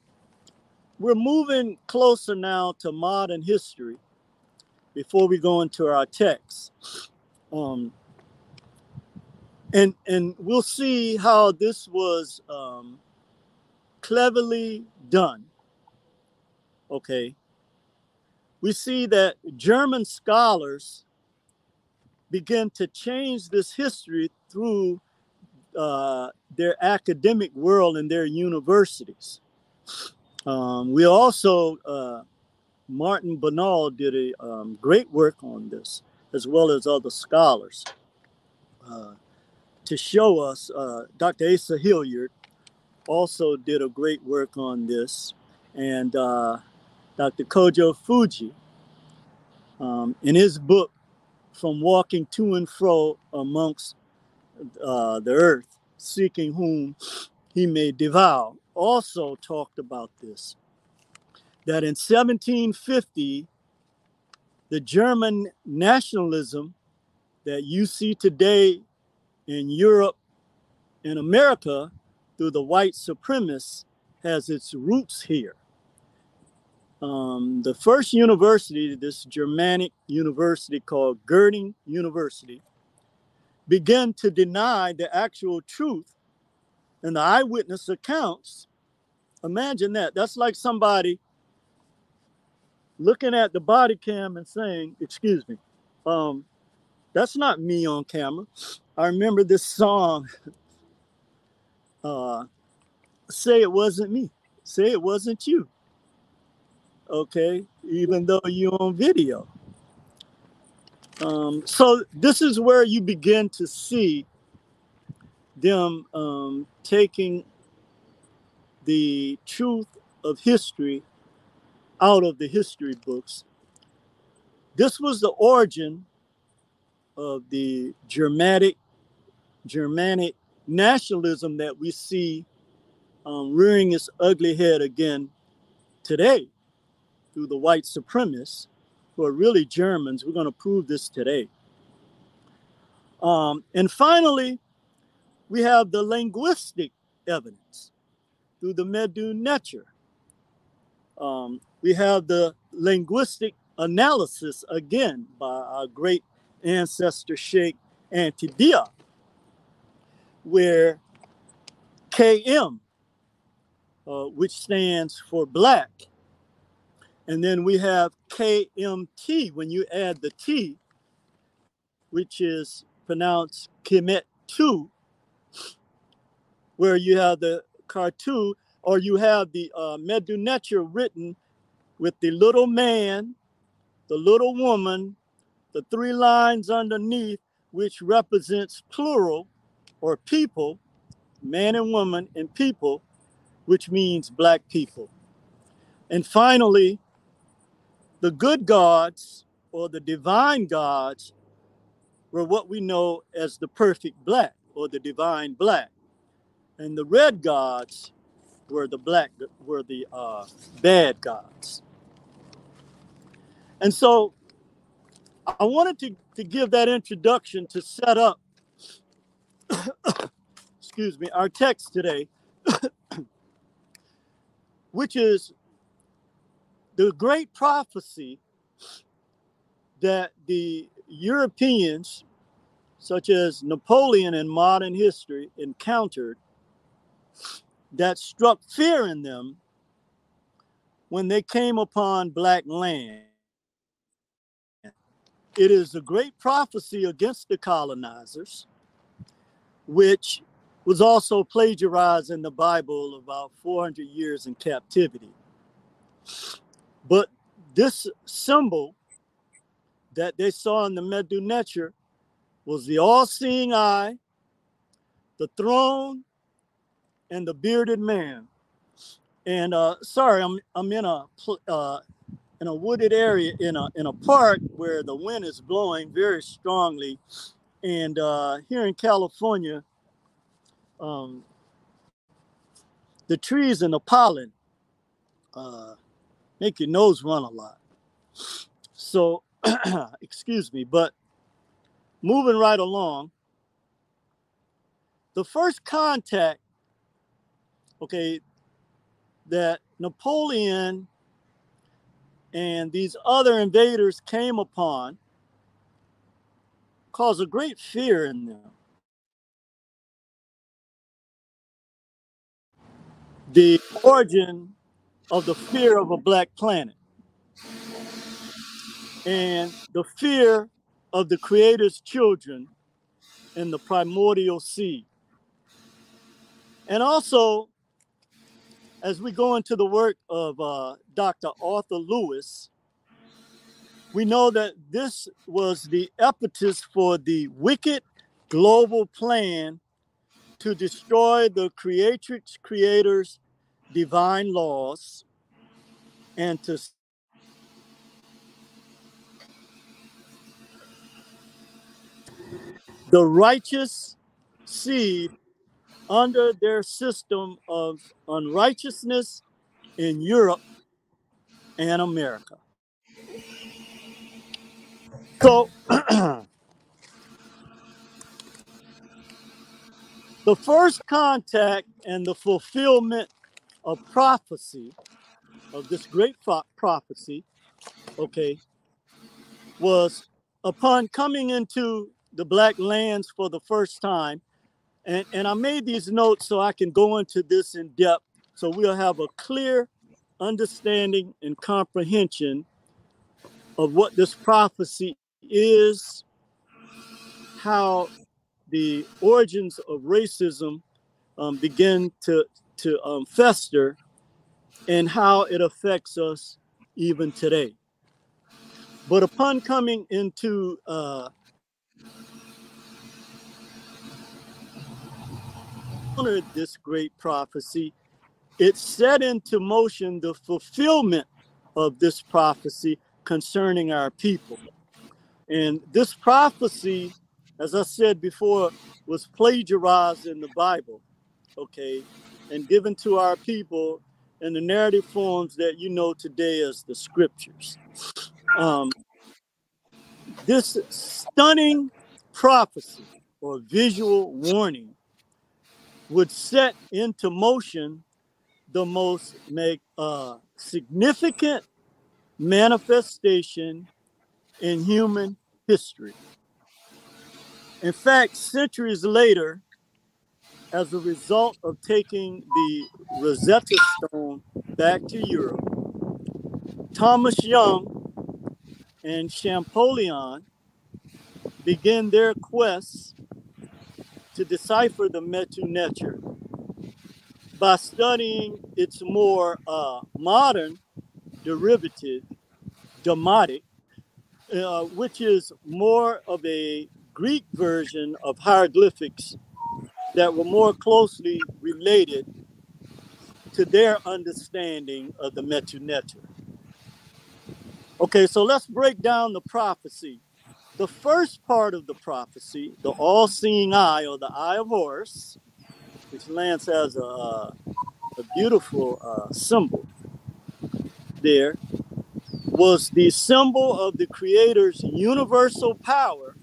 S3: we're moving closer now to modern history before we go into our text. Um, and, and we'll see how this was um, cleverly done. Okay. We see that German scholars begin to change this history through uh, their academic world and their universities. Um, we also, uh, Martin Bernal did a um, great work on this, as well as other scholars, uh, to show us. Uh, Dr. Asa Hilliard also did a great work on this, and uh, Dr. Kojo Fuji, um, in his book, From Walking to and Fro Amongst uh, the Earth, Seeking Whom He May Devour, also talked about this. That in 1750, the German nationalism that you see today in Europe and America through the white supremacists has its roots here. Um, the first university, this Germanic university called Goethe University, began to deny the actual truth and the eyewitness accounts. Imagine that. That's like somebody looking at the body cam and saying, Excuse me, um, that's not me on camera. I remember this song, uh, Say It Wasn't Me, Say It Wasn't You. okay, even though you're on video. Um, so this is where you begin to see them um, taking the truth of history out of the history books. This was the origin of the Germanic Germanic nationalism that we see um, rearing its ugly head again today through the white supremacists who are really Germans. We're going to prove this today. Um, and finally, we have the linguistic evidence through the Medu Neter. Um, we have the linguistic analysis again by our great ancestor Sheikh Antidia, where KM, uh, which stands for black, and then we have KMT when you add the T, which is pronounced Kemet 2, where you have the Kartu, or you have the uh, Medu Neter written with the little man, the little woman, the three lines underneath, which represents plural or people, man and woman and people, which means black people. And finally, the good gods or the divine gods were what we know as the perfect black or the divine black. And the red gods were the black, were the uh, bad gods. And so I wanted to, to give that introduction to set up, excuse me, our text today, which is the great prophecy that the Europeans, such as Napoleon in modern history, encountered that struck fear in them when they came upon black land. It is a great prophecy against the colonizers, which was also plagiarized in the Bible about 400 years in captivity. But this symbol that they saw in the Medu Neter was the all seeing eye, the throne, and the bearded man. And uh, sorry, I'm I'm in a uh, in a wooded area in a in a park where the wind is blowing very strongly, and uh, here in California, um, the trees and the pollen uh, make your nose run a lot. So, excuse me, but moving right along, the first contact, okay, that Napoleon and these other invaders came upon caused a great fear in them. The origin of the fear of a black planet and the fear of the Creator's children in the primordial seed. And also as we go into the work of uh, Dr. Arthur Lewis, we know that this was the impetus for the wicked global plan to destroy the creatrix creator's divine laws and to the righteous seed under their system of unrighteousness in Europe and America. So, the first contact and the fulfillment of prophecy, of this great prophecy, okay, was upon coming into the black lands for the first time and, and I made these notes so I can go into this in depth so we'll have a clear understanding and comprehension of what this prophecy is, how the origins of racism um, begin to, to um, fester, and how it affects us even today. But upon coming into uh, this great prophecy, it set into motion the fulfillment of this prophecy concerning our people. And this prophecy, as I said before, was plagiarized in the Bible, okay, and given to our people in the narrative forms that you know today as the scriptures. Um, this stunning prophecy or visual warning would set into motion the most make, uh, significant manifestation in human history. In fact, centuries later, as a result of taking the Rosetta Stone back to Europe, Thomas Young and Champollion began their quest to decipher the Medu Neter by studying its more uh, modern derivative, Demotic, uh, which is more of a Greek version of hieroglyphics that were more closely related to their understanding of the Medu Neter. Okay, so let's break down the prophecy. The first part of the prophecy, the all seeing eye or the eye of Horus, which Lance has a, a beautiful uh, symbol there, was the symbol of the Creator's universal power.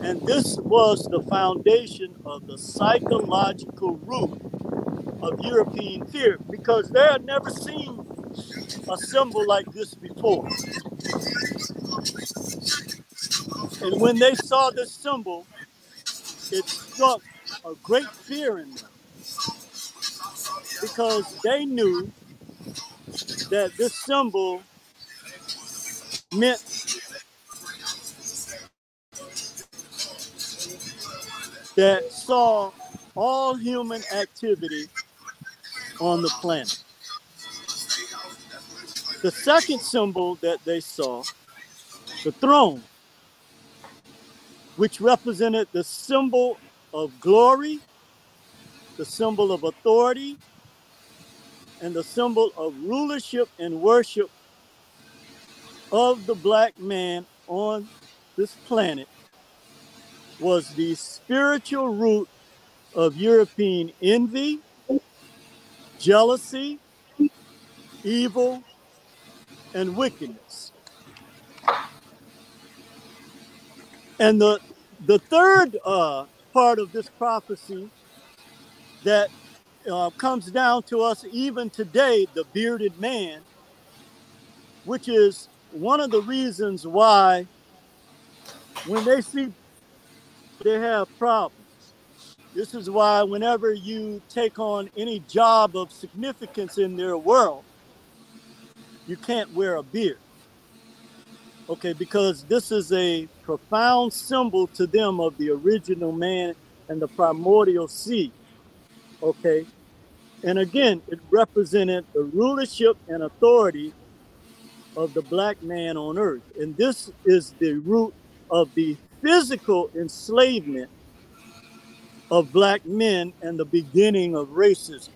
S3: And this was the foundation of the psychological root of European fear because they had never seen a symbol like this before. And when they saw this symbol, it struck a great fear in them because they knew that this symbol meant that saw all human activity on the planet. The second symbol that they saw, the throne, which represented the symbol of glory, the symbol of authority, and the symbol of rulership and worship of the black man on this planet was the spiritual root of European envy, jealousy, evil, and wickedness. And the the third uh, part of this prophecy that uh, comes down to us even today, the bearded man, which is one of the reasons why when they see they have problems. This is why whenever you take on any job of significance in their world, you can't wear a beard. Okay, because this is a profound symbol to them of the original man and the primordial seed okay? And again, it represented the rulership and authority of the black man on earth. And this is the root of the physical enslavement of black men and the beginning of racism.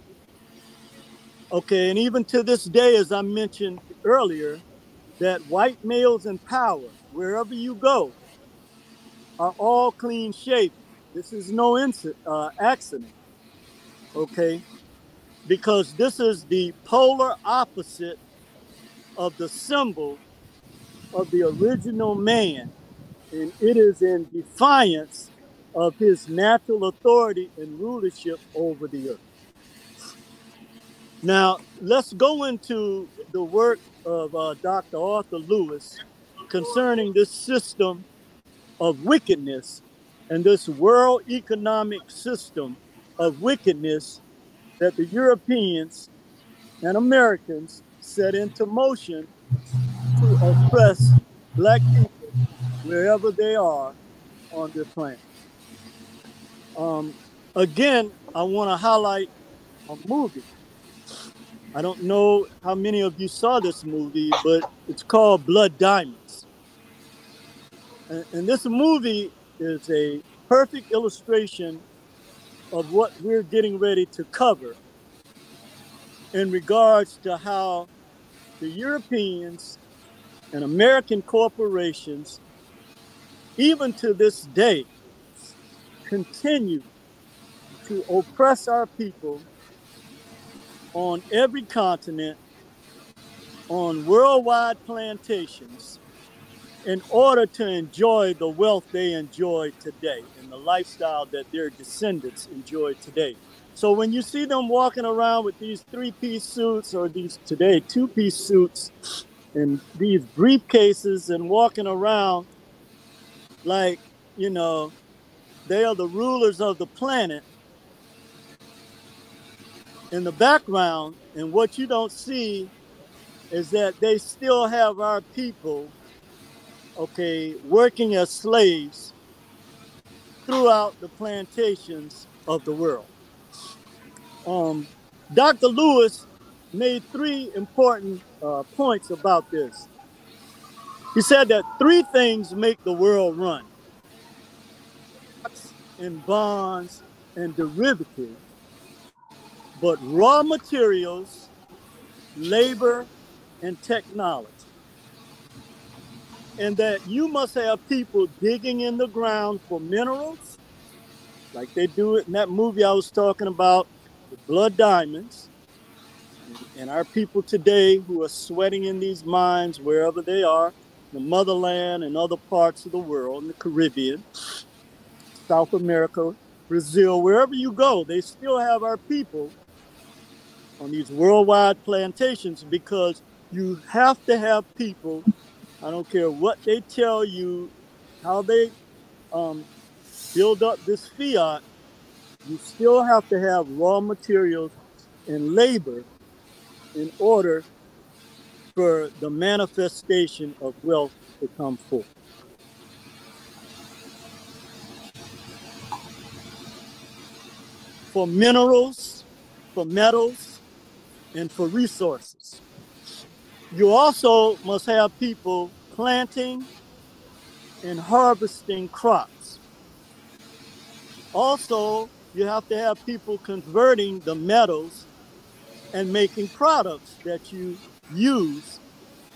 S3: Okay, and even to this day, as I mentioned earlier, that white males in power, wherever you go, are all clean shaven. This is no inc- uh, accident okay? Because this is the polar opposite of the symbol of the original man, and it is in defiance of his natural authority and rulership over the earth. Now, let's go into the work of uh, Dr. Arthur Lewis concerning this system of wickedness and this world economic system of wickedness that the Europeans and Americans set into motion to oppress black people wherever they are on the planet. Um, again, I want to highlight a movie. I don't know how many of you saw this movie, but it's called Blood Diamonds. And, and this movie is a perfect illustration of what we're getting ready to cover in regards to how the Europeans and American corporations, even to this day, continue to oppress our people on every continent, on worldwide plantations, in order to enjoy the wealth they enjoy today and the lifestyle that their descendants enjoy today. So when you see them walking around with these three-piece suits or these today two-piece suits and these briefcases and walking around like, you know, they are the rulers of the planet. In the background, and what you don't see is that they still have our people, okay, working as slaves throughout the plantations of the world. Um, Dr. Lewis made three important uh, points about this. He said that three things make the world run and bonds and derivatives, but raw materials, labor, and technology. And that you must have people digging in the ground for minerals, like they do it in that movie I was talking about, the Blood Diamonds. And our people today who are sweating in these mines, wherever they are, the motherland and other parts of the world, in the Caribbean, South America, Brazil, wherever you go, they still have our people on these worldwide plantations because you have to have people. I don't care what they tell you, how they um, build up this fiat, you still have to have raw materials and labor in order for the manifestation of wealth to come forth. For minerals, for metals, and for resources. You also must have people planting and harvesting crops. Also, you have to have people converting the metals and making products that you use,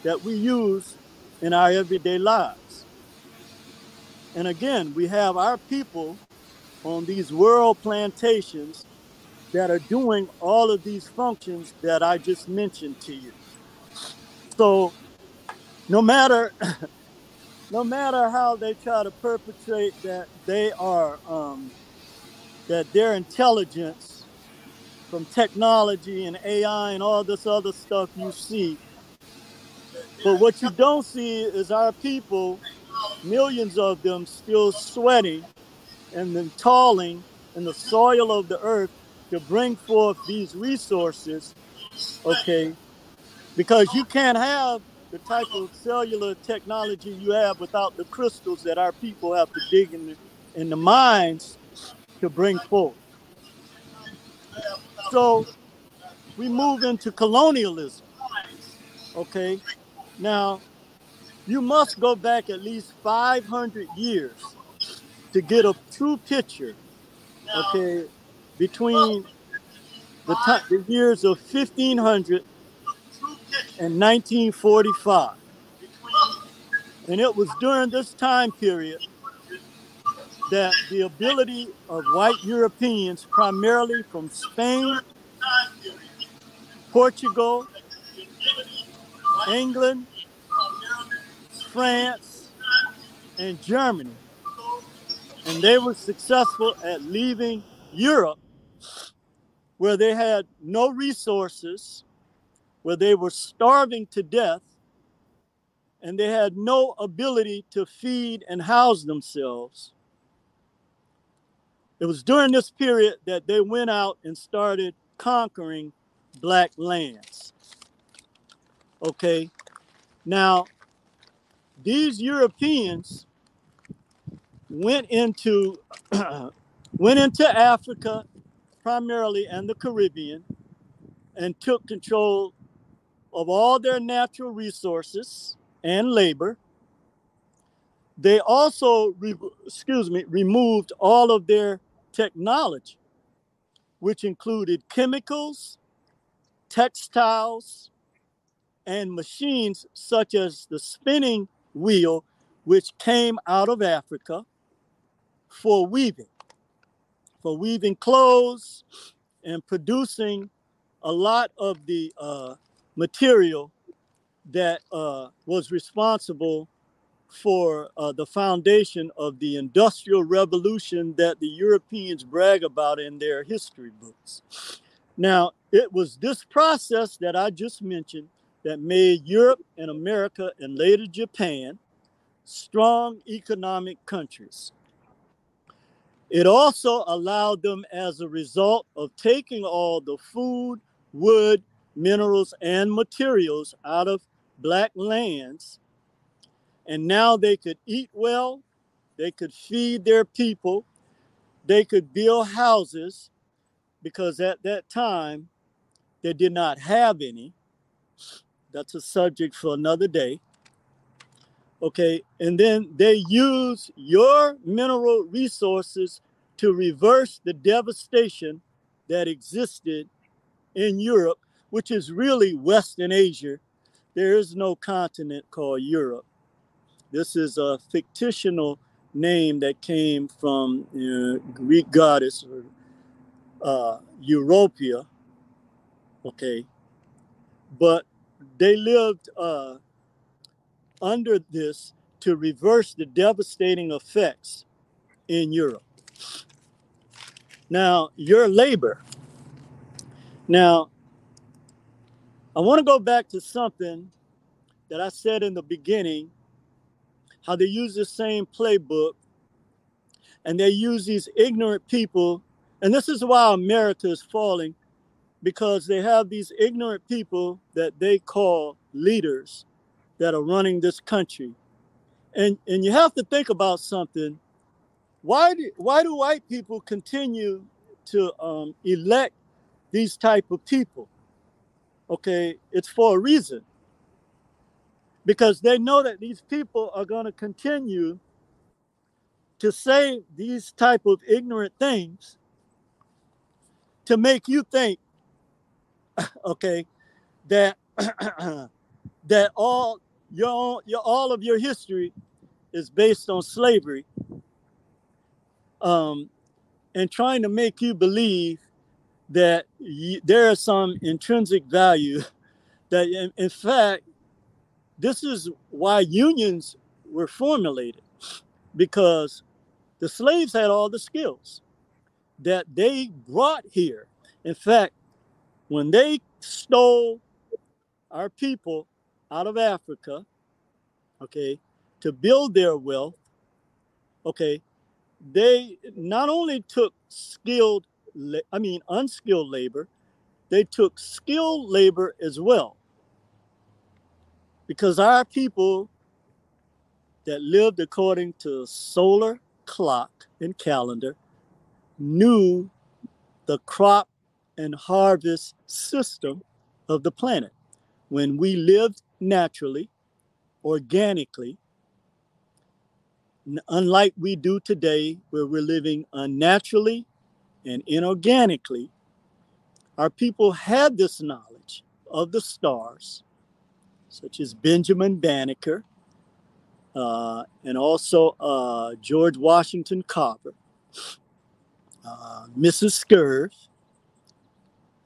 S3: that we use in our everyday lives. And again, we have our people on these world plantations that are doing all of these functions that I just mentioned to you. So no matter no matter how they try to perpetrate that they are um, that their intelligence from technology and AI and all this other stuff you see. But what you don't see is our people, millions of them, still sweating and then toiling in the soil of the earth to bring forth these resources, okay? Because you can't have the type of cellular technology you have without the crystals that our people have to dig in the, in the mines to bring forth. So we move into colonialism. Okay. Now, you must go back at least 500 years to get a true picture, okay, between the, the years of 1500 and 1945. And it was during this time period that the ability of white Europeans, primarily from Spain, Portugal, England, France, and Germany, and they were successful at leaving Europe where they had no resources, where they were starving to death, and they had no ability to feed and house themselves it was during this period that they went out and started conquering black lands. Okay. Now, these Europeans went into went into Africa primarily and the Caribbean, and took control of all their natural resources and labor. They also, re- excuse me, removed all of their technology, which included chemicals, textiles, and machines such as the spinning wheel, which came out of Africa for weaving, for weaving clothes and producing a lot of the uh, material that uh, was responsible for uh, the foundation of the industrial revolution that the Europeans brag about in their history books. Now, it was this process that I just mentioned that made Europe and America and later Japan strong economic countries. It also allowed them, as a result of taking all the food, wood, minerals, and materials out of black lands, and now they could eat well, they could feed their people, they could build houses, because at that time they did not have any. That's a subject for another day. Okay, and then they use your mineral resources to reverse the devastation that existed in Europe, which is really Western Asia. There is no continent called Europe. This is a fictional name that came from uh, Greek goddess uh, Europia. Okay, but they lived uh, under this to reverse the devastating effects in Europe. Now, your labor. Now, I want to go back to something that I said in the beginning how they use the same playbook and they use these ignorant people. And this is why America is falling because they have these ignorant people that they call leaders that are running this country. And, and you have to think about something. Why do, why do white people continue to um, elect these type of people? Okay, it's for a reason. Because they know that these people are going to continue to say these type of ignorant things to make you think okay, that that all your your all of your history is based on slavery, um, and trying to make you believe that there is some intrinsic value that, in, in fact, this is why unions were formulated because the slaves had all the skills that they brought here. In fact, when they stole our people out of Africa, okay, to build their wealth, okay, they not only took skilled, I mean, unskilled labor, they took skilled labor as well. Because our people that lived according to solar clock and calendar knew the crop and harvest system of the planet. When we lived naturally, organically, unlike we do today, where we're living unnaturally and inorganically, our people had this knowledge of the stars, such as Benjamin Banneker uh, and also uh, George Washington Carver, uh, Mrs. Scurv,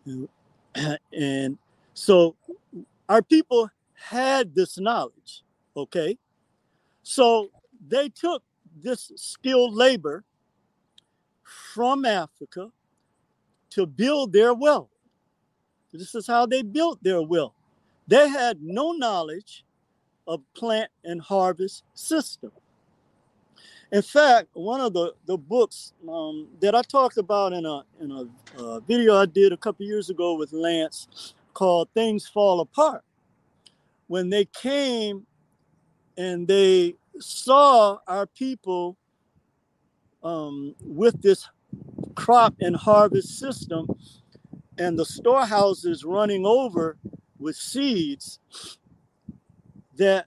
S3: and so our people had this knowledge, okay? So they took this skilled labor from Africa to build their wealth. This is how they built their wealth. They had no knowledge of plant and harvest system. In fact, one of the, the books um, that I talked about in a in a uh, video I did a couple years ago with Lance called "Things Fall Apart," when they came and they saw our people um, with this crop and harvest system, and the storehouses running over with seeds that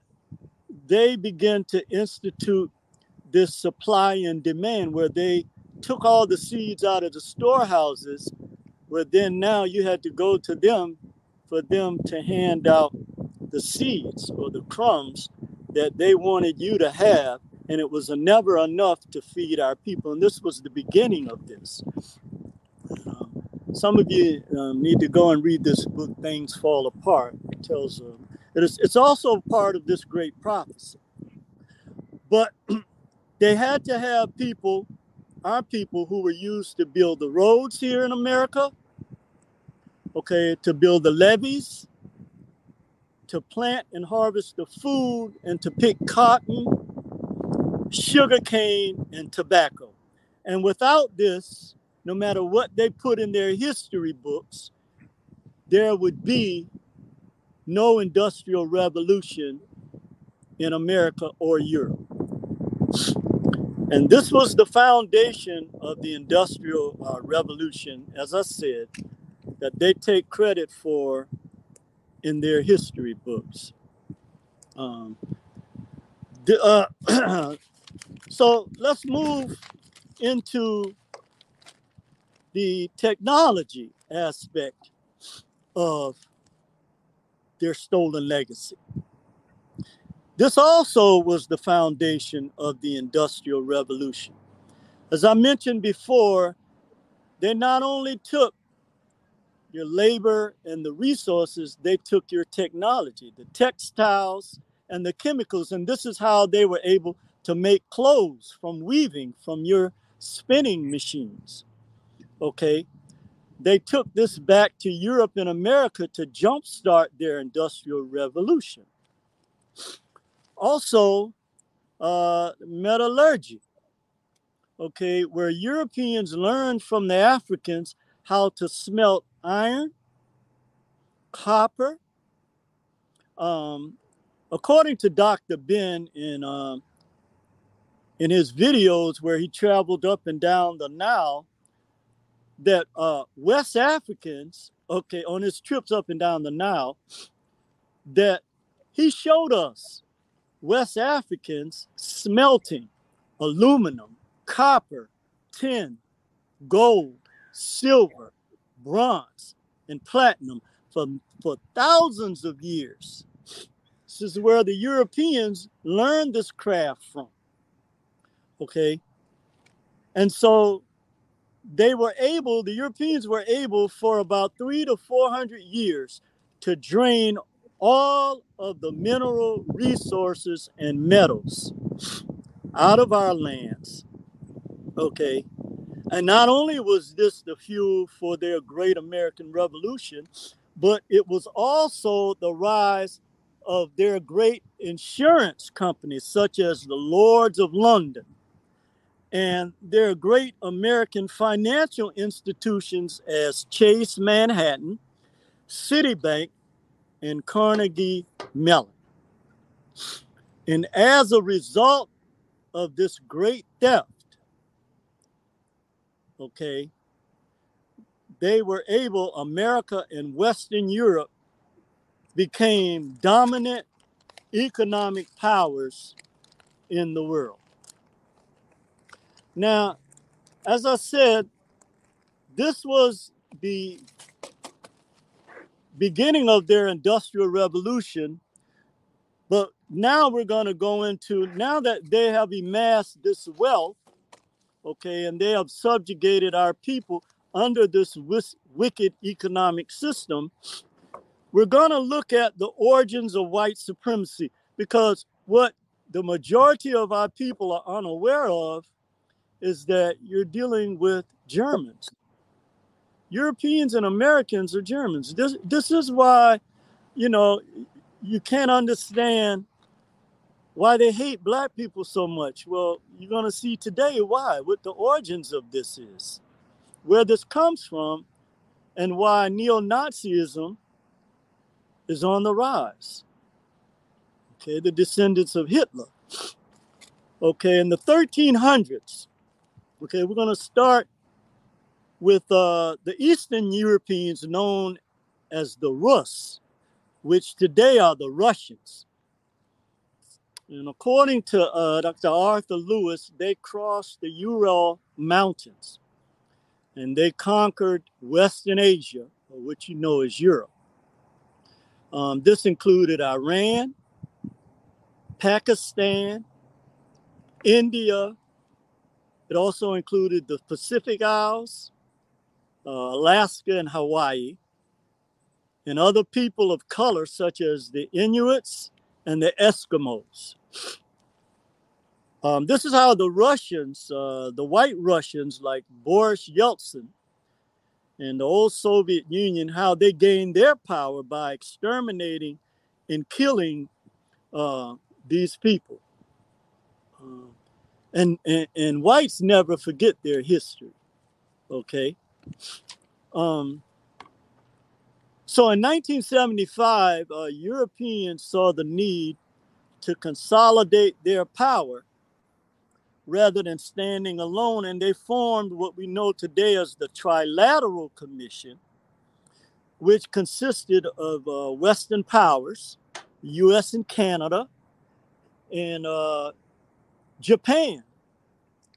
S3: they began to institute this supply and demand where they took all the seeds out of the storehouses where then now you had to go to them for them to hand out the seeds or the crumbs that they wanted you to have and it was never enough to feed our people. And this was the beginning of this. Um, some of you um, need to go and read this book things fall apart. It tells um, it is, it's also part of this great prophecy. But they had to have people our people who were used to build the roads here in america okay to build the levees to plant and harvest the food and to pick cotton, sugar cane, and tobacco. And without this, no matter what they put in their history books, there would be no industrial revolution in America or Europe. And this was the foundation of the industrial uh, revolution, as I said, that they take credit for in their history books. Um, the, uh, so let's move into the technology aspect of their stolen legacy. This also was the foundation of the Industrial Revolution. As I mentioned before, they not only took your labor and the resources, they took your technology, the textiles and the chemicals. And this is how they were able to make clothes from weaving from your spinning machines. Okay. They took this back to Europe and America to jumpstart their industrial revolution. Also, uh, metallurgy, okay, where Europeans learned from the Africans how to smelt iron, copper. Um, according to Dr. Ben in um, in his videos where he traveled up and down the Nile, that uh, West Africans, okay, on his trips up and down the Nile, that he showed us West Africans smelting aluminum, copper, tin, gold, silver, bronze, and platinum for, for thousands of years. This is where the Europeans learned this craft from. Okay. And so they were able, the Europeans were able for about three to 400 years to drain all of the mineral resources and metals out of our lands. Okay. And not only was this the fuel for their great American Revolution, but it was also the rise of their great insurance companies, such as the Lloyd's of London, and their great American financial institutions as Chase Manhattan, Citibank, and Carnegie Mellon. And as a result of this great theft, okay, they were able, America and Western Europe became dominant economic powers in the world. Now, as I said, this was the beginning of their industrial revolution. But now we're going to go into, now that they have amassed this wealth, okay, and they have subjugated our people under this wicked economic system, we're going to look at the origins of white supremacy because what the majority of our people are unaware of is that you're dealing with Germans. Europeans and Americans are Germans. This this is why, you know, you can't understand why they hate black people so much. Well, you're going to see today why, what the origins of this is, where this comes from, and why neo Nazism is on the rise. Okay, the descendants of Hitler. Okay, in the 1300s, okay, we're going to start with uh, the Eastern Europeans known as the Rus, which today are the Russians. And according to uh, Dr. Arthur Lewis, they crossed the Ural Mountains and they conquered Western Asia, which you know is Europe. Um, this included Iran, Pakistan, India. It also included the Pacific Isles, uh, Alaska, and Hawaii, and other people of color, such as the Inuits and the Eskimos. Um, this is how the Russians, uh, the white Russians like Boris Yeltsin and the old Soviet Union, how they gained their power by exterminating and killing uh, these people. Uh, and, and, and whites never forget their history. Okay. Um, so in 1975, uh, Europeans saw the need to consolidate their power rather than standing alone. And they formed what we know today as the Trilateral Commission, which consisted of uh, Western powers, US and Canada, and uh, Japan,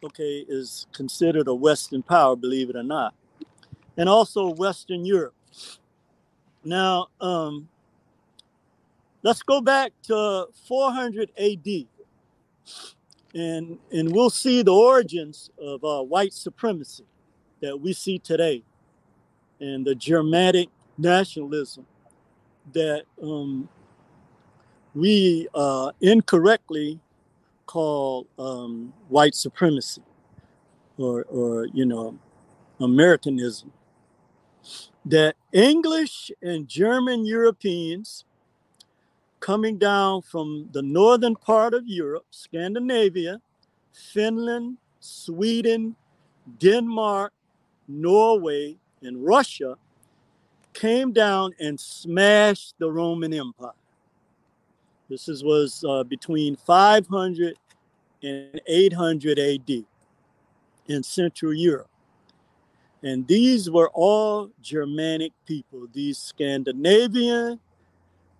S3: okay, is considered a Western power, believe it or not, and also Western Europe. Now, um, let's go back to 400 AD and and we'll see the origins of uh, white supremacy that we see today and the Germanic nationalism that um, we uh, incorrectly call um, white supremacy or, or you know Americanism that English and German Europeans coming down from the northern part of Europe, Scandinavia, Finland, Sweden, Denmark, Norway, and Russia came down and smashed the Roman Empire. This is, was uh, between 500 and 800 AD in Central Europe. And these were all Germanic people, these Scandinavian,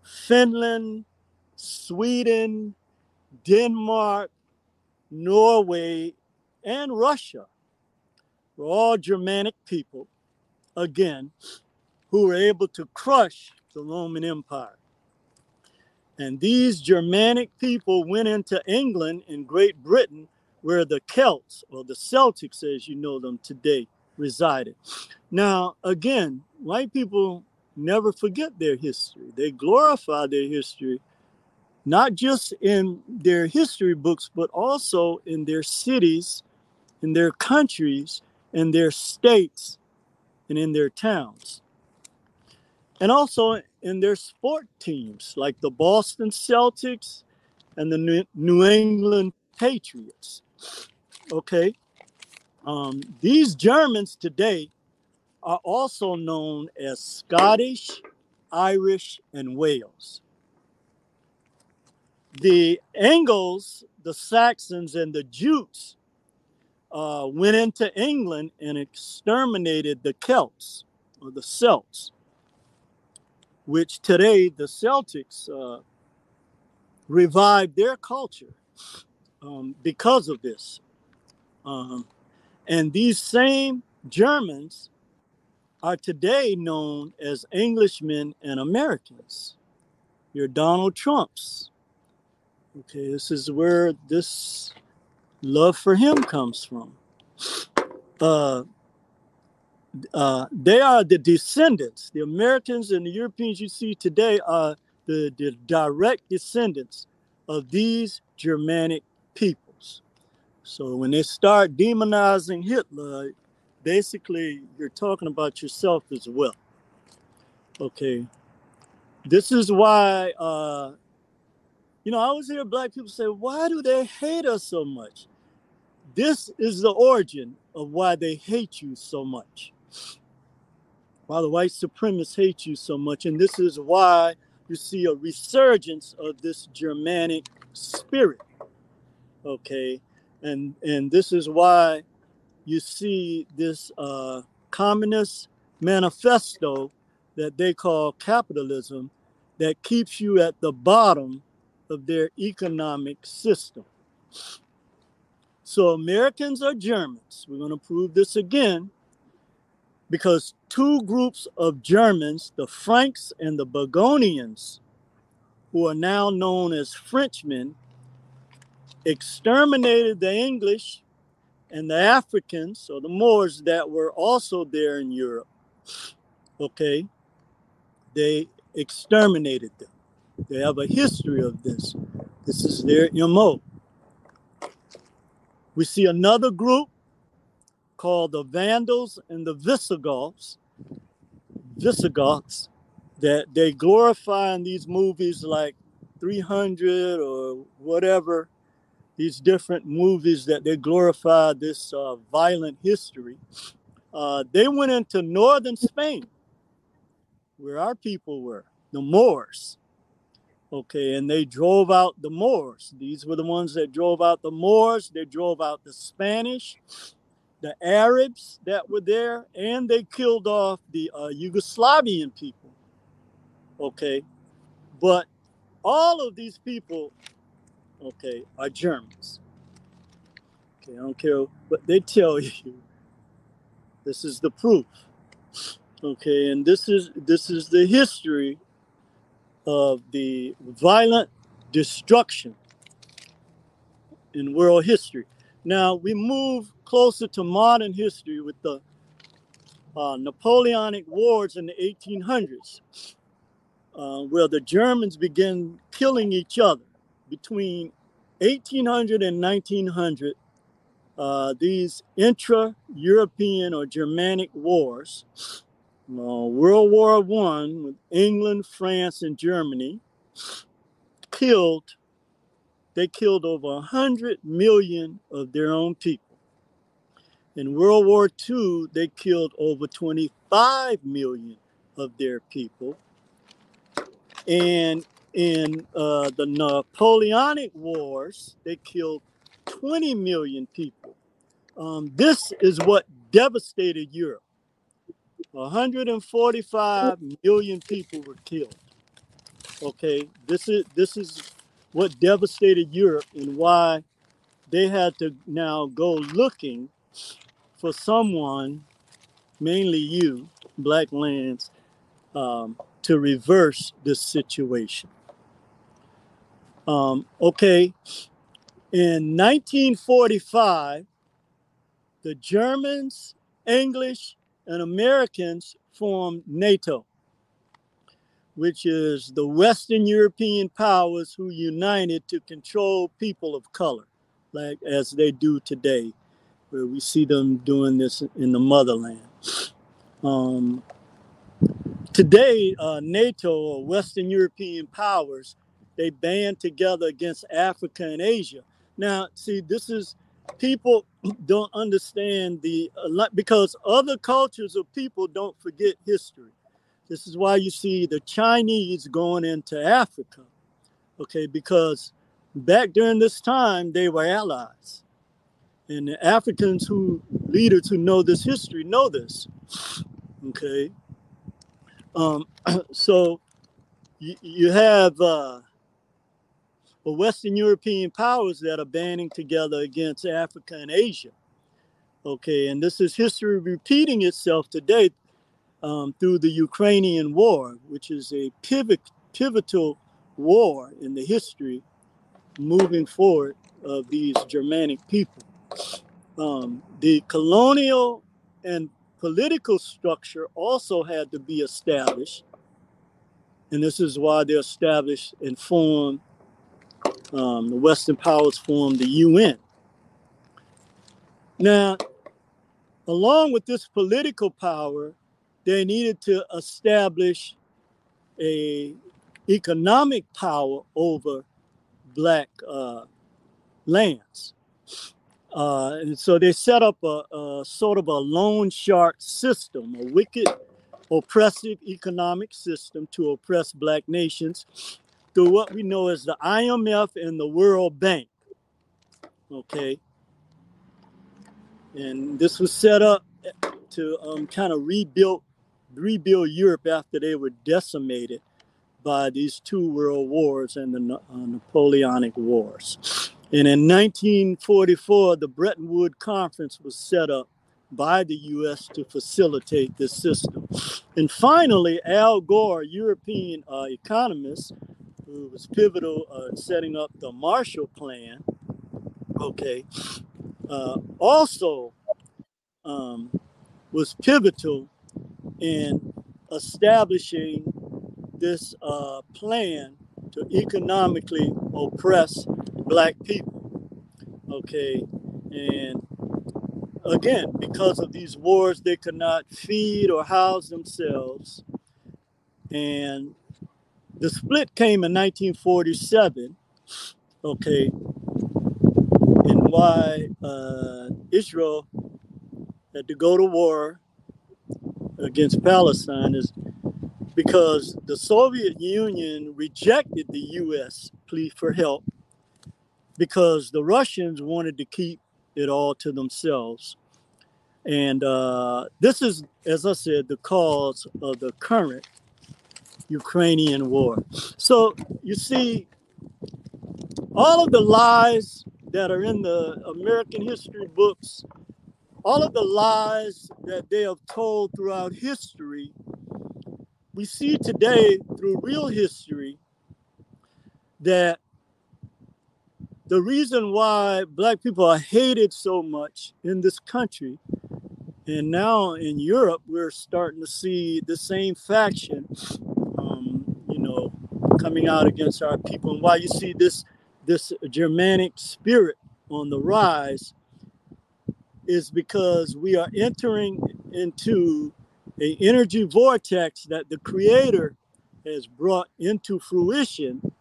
S3: Finland, Sweden, Denmark, Norway, and Russia were all Germanic people, again, who were able to crush the Roman Empire. And these Germanic people went into England and Great Britain, where the Celts, or the Celtics as you know them today, resided. Now, again, white people never forget their history. They glorify their history, not just in their history books, but also in their cities, in their countries, in their states, and in their towns. And also in their sport teams, like the Boston Celtics and the New England Patriots. Okay. Um, these Germans today are also known as Scottish, Irish, and Wales. The Angles, the Saxons, and the Jutes uh, went into England and exterminated the Celts or the Celts, which today the Celtics uh, revived their culture um, because of this. Um, and these same Germans are today known as Englishmen and Americans. Your Donald Trumps. Okay, this is where this love for him comes from. Uh, uh, they are the descendants. The Americans and the Europeans you see today are the, the direct descendants of these Germanic peoples. So when they start demonizing Hitler, basically you're talking about yourself as well. Okay. This is why uh you know, I always hear black people say, why do they hate us so much? This is the origin of why they hate you so much. Why the white supremacists hate you so much. And this is why you see a resurgence of this Germanic spirit. Okay. And and this is why you see this uh, communist manifesto that they call capitalism that keeps you at the bottom of their economic system. So Americans are Germans. We're going to prove this again because two groups of Germans, the Franks and the Burgundians, who are now known as Frenchmen, exterminated the English and the Africans, or the Moors that were also there in Europe. Okay, they exterminated them. They have a history of this. This is their MO. We see another group called the Vandals and the Visigoths. Visigoths that they glorify in these movies like 300 or whatever, these different movies that they glorify this uh, violent history. Uh, they went into northern Spain, where our people were, the Moors. Okay, and they drove out the Moors. These were the ones that drove out the Moors. They drove out the Spanish, the Arabs that were there, and they killed off the uh, Yugoslavian people. Okay, but all of these people, okay, are Germans. Okay, I don't care what they tell you. This is the proof. Okay, and this is this is the history of the violent destruction in world history. Now we move closer to modern history with the uh, Napoleonic Wars in the 1800s, uh, where the Germans begin killing each other between 1800 and 1900. Uh, these intra-European or Germanic wars uh, World War One with England, France, and Germany killed. They killed over hundred million of their own people. In World War II, they killed over 25 million of their people. And in uh, the Napoleonic Wars, they killed 20 million people. Um, this is what devastated Europe. 145 million people were killed. Okay, this is this is what devastated Europe and why they had to now go looking for someone, mainly you, Black Lands, um, to reverse this situation. Um, okay, in 1945, the Germans, English, and Americans formed NATO, which is the Western European powers who united to control people of color, like as they do today, where we see them doing this in the motherland. Um, today, uh, NATO or Western European powers, they band together against Africa and Asia. Now, see, this is people don't understand the because other cultures of people don't forget history. This is why you see the Chinese going into Africa, okay? Because back during this time they were allies, and the Africans who leaders who know this history know this, okay? Um, so you, you have. Uh, or Western European powers that are banding together against Africa and Asia. Okay, and this is history repeating itself today um, through the Ukrainian war, which is a pivot, pivotal war in the history moving forward of these Germanic people. Um, the colonial and political structure also had to be established. And this is why they're established and formed um, the Western powers formed the UN. Now, along with this political power, they needed to establish a economic power over black uh, lands. Uh, and so they set up a, a, sort of a loan shark system, a wicked, oppressive economic system to oppress black nations through what we know as the IMF and the World Bank. Okay. And this was set up to um, kind of rebuild rebuild Europe after they were decimated by these two world wars and the uh, Napoleonic Wars. And in 1944, the Bretton Woods Conference was set up by the US to facilitate this system. And finally, Al Gore, European uh, economist, who was pivotal uh, in setting up the Marshall Plan, okay, uh, also um, was pivotal in establishing this uh, plan to economically oppress black people. Okay, and again, because of these wars, they could not feed or house themselves. And the split came in 1947. Okay, and why uh, Israel had to go to war against Palestine is because the Soviet Union rejected the US plea for help because the Russians wanted to keep it all to themselves. And uh, this is, as I said, the cause of the current Ukrainian war. So you see, all of the lies that are in the American history books, all of the lies that they have told throughout history we see today through real history that the reason why black people are hated so much in this country and now in europe we're starting to see the same faction coming out against our people and why you see this this germanic spirit on the rise is because we are entering into a energy vortex that the creator has brought into fruition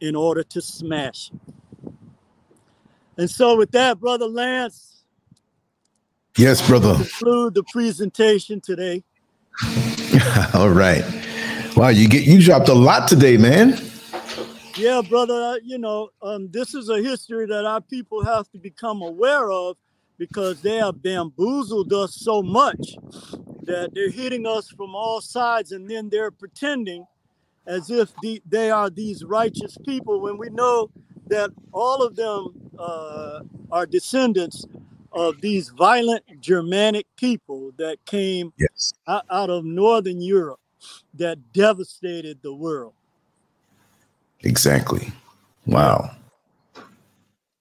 S3: in order to smash it. And so with that, brother Lance.
S2: Yes, brother.
S3: Conclude the presentation today.
S2: All right. Wow, you get you dropped a lot today, man.
S3: Yeah, brother. You know, um, this is a history that our people have to become aware of because they have bamboozled us so much that they're hitting us from all sides and then they're pretending as if the, they are these righteous people when we know that all of them uh, are descendants of these violent Germanic people that came
S2: yes.
S3: out, out of Northern Europe that devastated the world.
S2: Exactly. Wow.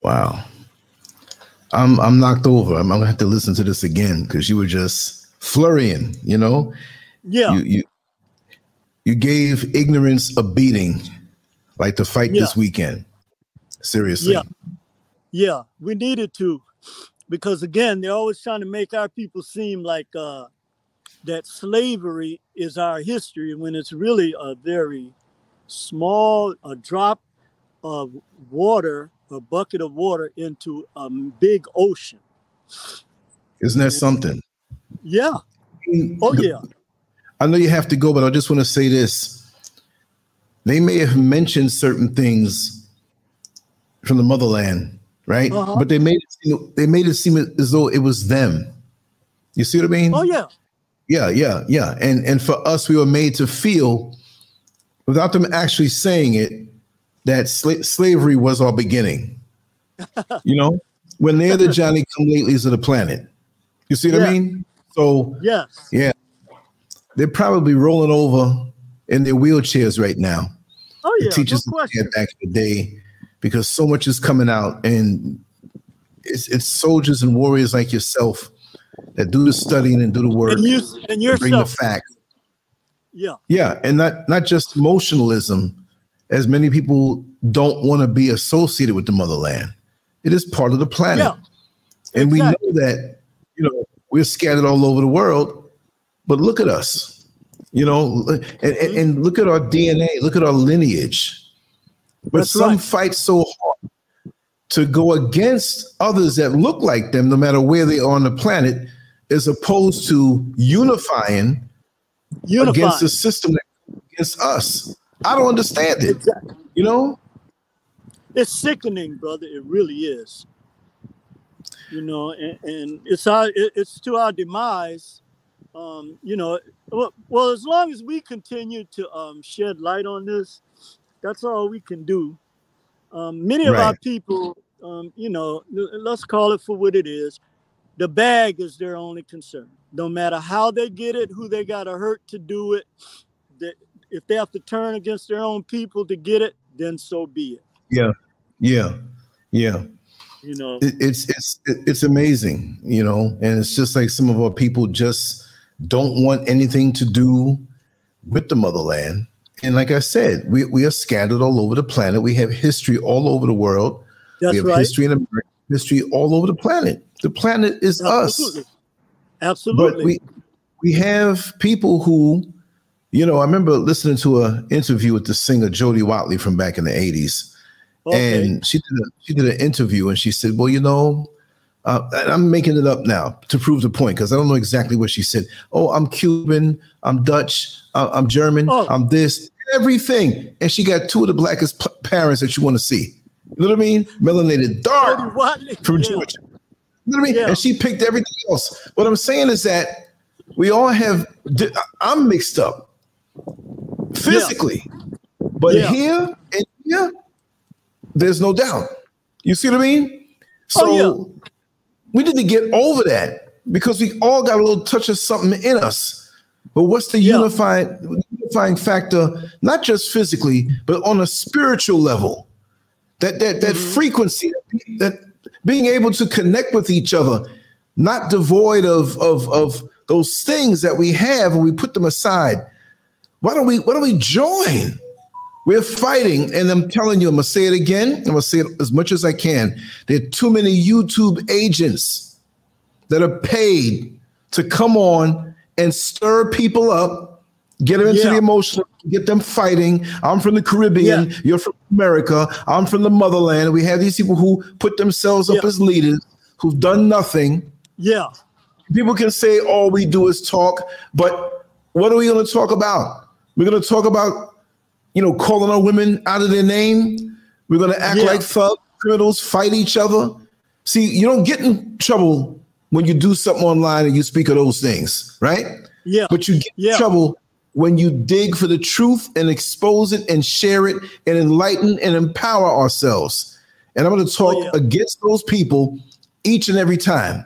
S2: Wow. I'm I'm knocked over. I'm, I'm gonna have to listen to this again because you were just flurrying. You know.
S3: Yeah.
S2: You you you gave ignorance a beating, like the fight yeah. this weekend. Seriously.
S3: Yeah. Yeah, we needed to, because again, they're always trying to make our people seem like uh, that slavery is our history when it's really a very small a drop of water a bucket of water into a big ocean.
S2: Isn't that something?
S3: Yeah. Oh, yeah.
S2: I know you have to go, but I just want to say this. They may have mentioned certain things from the motherland, right? Uh-huh. But they made it seem, they made it seem as though it was them. You see what I mean?
S3: Oh yeah.
S2: Yeah, yeah, yeah. And and for us, we were made to feel, without them actually saying it, that sla- slavery was our beginning. you know, when they're the Johnny come latelys of the planet. You see what yeah. I mean? So
S3: yeah,
S2: yeah, they're probably rolling over in their wheelchairs right now.
S3: Oh yeah,
S2: the teachers
S3: no
S2: back in the day, because so much is coming out, and it's, it's soldiers and warriors like yourself that do the studying and do the work
S3: and, you, and yourself.
S2: bring the facts.
S3: Yeah,
S2: yeah, and not not just emotionalism as many people don't want to be associated with the motherland. It is part of the planet. Yeah, and exactly. we know that, you know, we're scattered all over the world, but look at us, you know, and, mm-hmm. and look at our DNA, look at our lineage. But That's some right. fight so hard to go against others that look like them, no matter where they are on the planet, as opposed to unifying, unifying. against the system against us. I don't understand it. Exactly. You know?
S3: It's sickening, brother. It really is. You know, and, and it's our it, it's to our demise. Um, you know, well, well, as long as we continue to um, shed light on this, that's all we can do. Um, many of our people, um, you know, let's call it for what it is. The bag is their only concern. No matter how they get it, who they got to hurt to do it, that if they have to turn against their own people to get it, then so be it.
S2: Yeah, yeah, yeah.
S3: You know,
S2: It, it's it's it's amazing, you know, and it's just like some of our people just don't want anything to do with the motherland. And like I said, we, we are scattered all over the planet. We have history all over the world.
S3: that's
S2: we have
S3: right.
S2: history in America, history all over the planet. The planet is us.
S3: Absolutely. Absolutely.
S2: But we we have people who, you know, I remember listening to an interview with the singer Jody Watley from back in the 80s.
S3: okay.
S2: And she did a, she did an interview and she said, Well, you know, uh, and I'm making it up now to prove the point because I don't know exactly what she said. Oh, I'm Cuban, I'm Dutch, uh, I'm German,
S3: Oh.
S2: I'm this, everything. And she got two of the blackest p- parents that you want to see. You know what I mean? Melanated, dark
S3: Jody Watley,
S2: from. Georgia. You know what I mean?
S3: Yeah.
S2: And she picked everything else. What I'm saying is that we all have. I'm mixed up physically, but
S3: Yeah.
S2: here and here, there's no doubt. You see what I mean? So
S3: Oh,
S2: we need to get over that because we all got a little touch of something in us. But what's the
S3: Yeah.
S2: unifying unifying factor? Not just physically, but on a spiritual level. That that that
S3: Mm-hmm.
S2: frequency, that being able to connect with each other, not devoid of of of those things that we have and we put them aside. Why don't we why don't we join? We're fighting, and I'm telling you, I'm gonna say it again. I'm gonna say it as much as I can. There are too many YouTube agents that are paid to come on and stir people up, get them into
S3: Yeah.
S2: the emotional, get them fighting. I'm from the Caribbean,
S3: Yeah.
S2: you're from America, I'm from the motherland. We have these people who put themselves up
S3: Yeah.
S2: as leaders who've done nothing.
S3: Yeah.
S2: People can say all we do is talk, but what are we going to talk about? We're going to talk about, you know, calling our women out of their name. We're going to act like thugs, criminals, fight each other. See, you don't get in trouble when you do something online and you speak of those things, right?
S3: Yeah.
S2: But you get in trouble when you dig for the truth and expose it and share it and enlighten and empower ourselves. And I'm going to oh, talk
S3: Oh, yeah.
S2: against those people each and every time.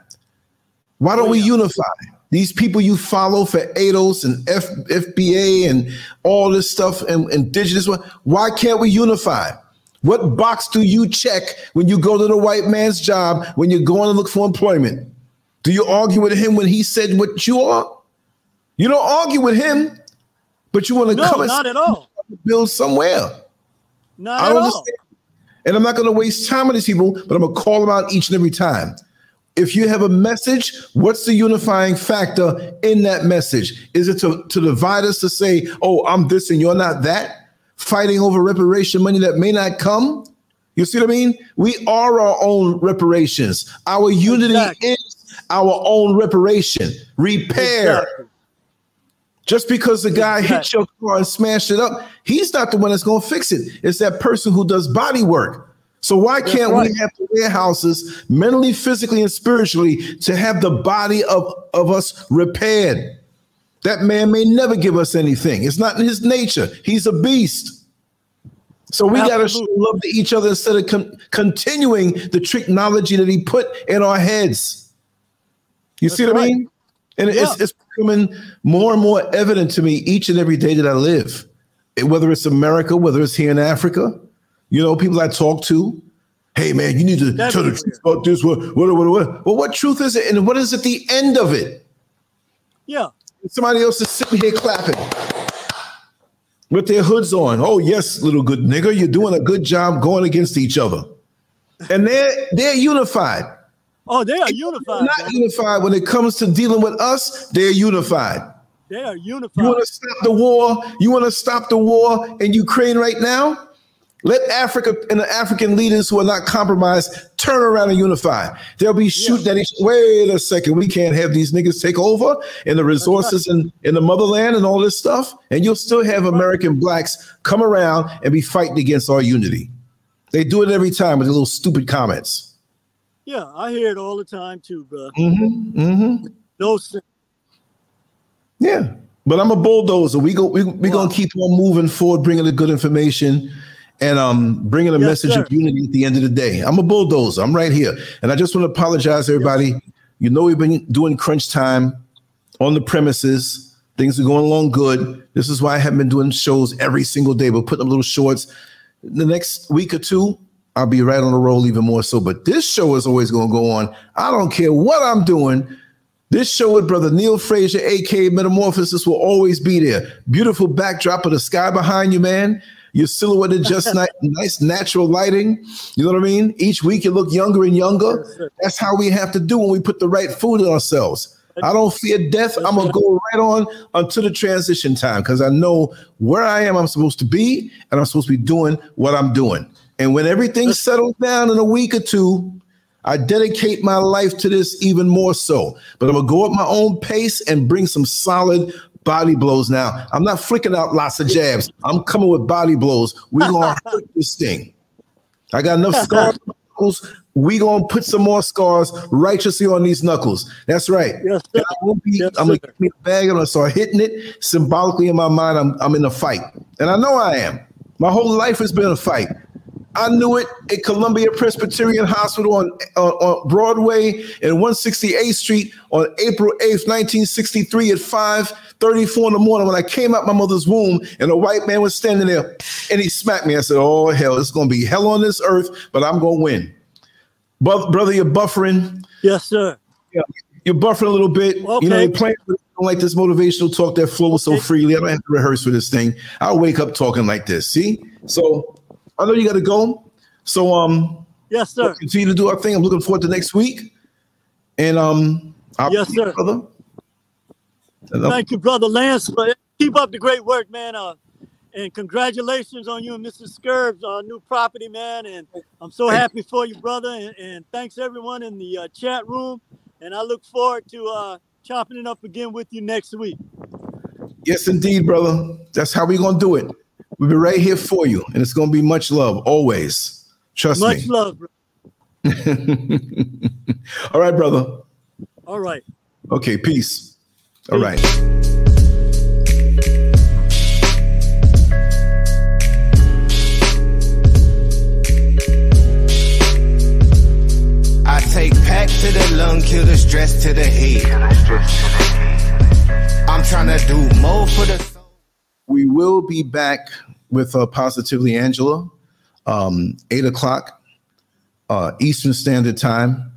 S2: Why don't
S3: Oh,
S2: we unify? These people you follow for ADOS and F, FBA and all this stuff and indigenous one, why can't we unify? What box do you check when you go to the white man's job when you're going to look for employment? Do you argue with him when he said what you are? You don't argue with him, but you want to
S3: No,
S2: come and
S3: not at all.
S2: build somewhere.
S3: Not
S2: I
S3: at
S2: don't
S3: all.
S2: understand. And I'm not going to waste time on these people, but I'm going to call them out each and every time. If you have a message, what's the unifying factor in that message? Is it to, to divide us to say, oh, I'm this and you're not that? Fighting over reparation money that may not come? You see what I mean? We are our own reparations. Our unity
S3: Exactly.
S2: is our own reparation. Repair.
S3: Exactly.
S2: Just because the guy hit your car and smashed it up, he's not the one that's going to fix it. It's that person who does body work. So why can't
S3: right.
S2: we have the warehouses mentally, physically, and spiritually to have the body of, of us repaired? That man may never give us anything. It's not in his nature. He's a beast. So we got to show love to each other instead of con- continuing the technology that he put in our heads. You see what I mean? And it's, it's becoming more and more evident to me each and every day that I live, whether it's America, whether it's here in Africa. You know, people I talk to, hey man, you need to tell the truth about this. What, what, what, what? Well, what truth is it? And what is at the end of it?
S3: Yeah.
S2: Somebody else is sitting here clapping with their hoods on. Oh, yes, little good nigga, you're doing a good job going against each other. And they're they're unified.
S3: Oh, they are unified.
S2: not
S3: man.
S2: unified when it comes to dealing with us, they're unified.
S3: They are unified.
S2: You want to stop the war? You want to stop the war in Ukraine right now? Let Africa and the African leaders who are not compromised turn around and unify. They'll be shooting at each. Wait a second, we can't have these niggas take over and the resources in, in the motherland and all this stuff. And you'll still have American blacks come around and be fighting against our unity. They do it every time with their little stupid comments.
S3: Yeah, I hear it all the time too, bro.
S2: Mm-hmm. Mm-hmm.
S3: No sense.
S2: Yeah. But I'm a bulldozer. We go. We we
S3: Wow.
S2: gonna keep on moving forward, bringing the good information, and um, bringing a
S3: Yes,
S2: message
S3: sir.
S2: of unity at the end of the day. I'm a bulldozer. I'm right here, and I just want to apologize, everybody. You know, we've been doing crunch time on the premises. Things are going along good. This is why I haven't been doing shows every single day, but putting up little shorts. The next week or two, I'll be right on the roll even more so. But this show is always going to go on. I don't care what I'm doing. This show with brother Neil Frazier, aka Metamorphosis, will always be there. Beautiful backdrop of the sky behind you, man. Your silhouette is just ni- nice, natural lighting. You know what I mean? Each week you look younger and younger. That's how we have to do when we put the right food in ourselves. I don't fear death. I'm gonna go right on until the transition time because I know where I am. I'm supposed to be, and I'm supposed to be doing what I'm doing. And when everything settles down in a week or two, I dedicate my life to this even more so. But I'm gonna go at my own pace and bring some solid body blows. Now I'm not flicking out lots of jabs. I'm coming with body blows. We're gonna hurt this thing. I got enough scars. on my knuckles. We gonna put some more scars righteously on these knuckles. That's right.
S3: Yes, sir.
S2: I won't be,
S3: Yes,
S2: I'm gonna give me the bag. I'm gonna start hitting it symbolically in my mind. I'm I'm in a fight, and I know I am. My whole life has been a fight. I knew it at Columbia Presbyterian Hospital on, on, on Broadway and 168th Street on April 8th, 1963 at 5:34 in the morning when I came out my mother's womb and a white man was standing there and he smacked me. I said, "Oh hell, it's gonna be hell on this earth, but I'm gonna win." But brother, you're buffering.
S3: Yes, sir.
S2: You're buffering a little bit. You know,
S3: Okay.
S2: you're playing with don't like this motivational talk that flows so freely. I don't have to rehearse for this thing. I'll wake up talking like this. See? So I know you gotta go. So um
S3: Yes,
S2: we'll
S3: sir.
S2: continue to do our thing. I'm looking forward to next week. And um I'll
S3: Yes, sir.
S2: brother.
S3: Thank you, brother Lance. But keep up the great work, man. Uh, and congratulations on you and Mr. Scurbs on new property, man. And I'm so happy for you, brother. And, and thanks everyone in the uh, chat room. And I look forward to uh, chopping it up again with you next week.
S2: Yes, indeed, brother. That's how we're gonna do it. We'll be right here for you, and it's gonna be much love always. Trust
S3: Much
S2: me.
S3: Much love.
S2: All right, brother.
S3: All right.
S2: Okay, peace. All right.
S4: I take pack to the lung, kill the stress to the head. I'm trying to do more for the soul.
S2: We will be back with uh, Positively Angela, um, eight o'clock uh, Eastern Standard Time.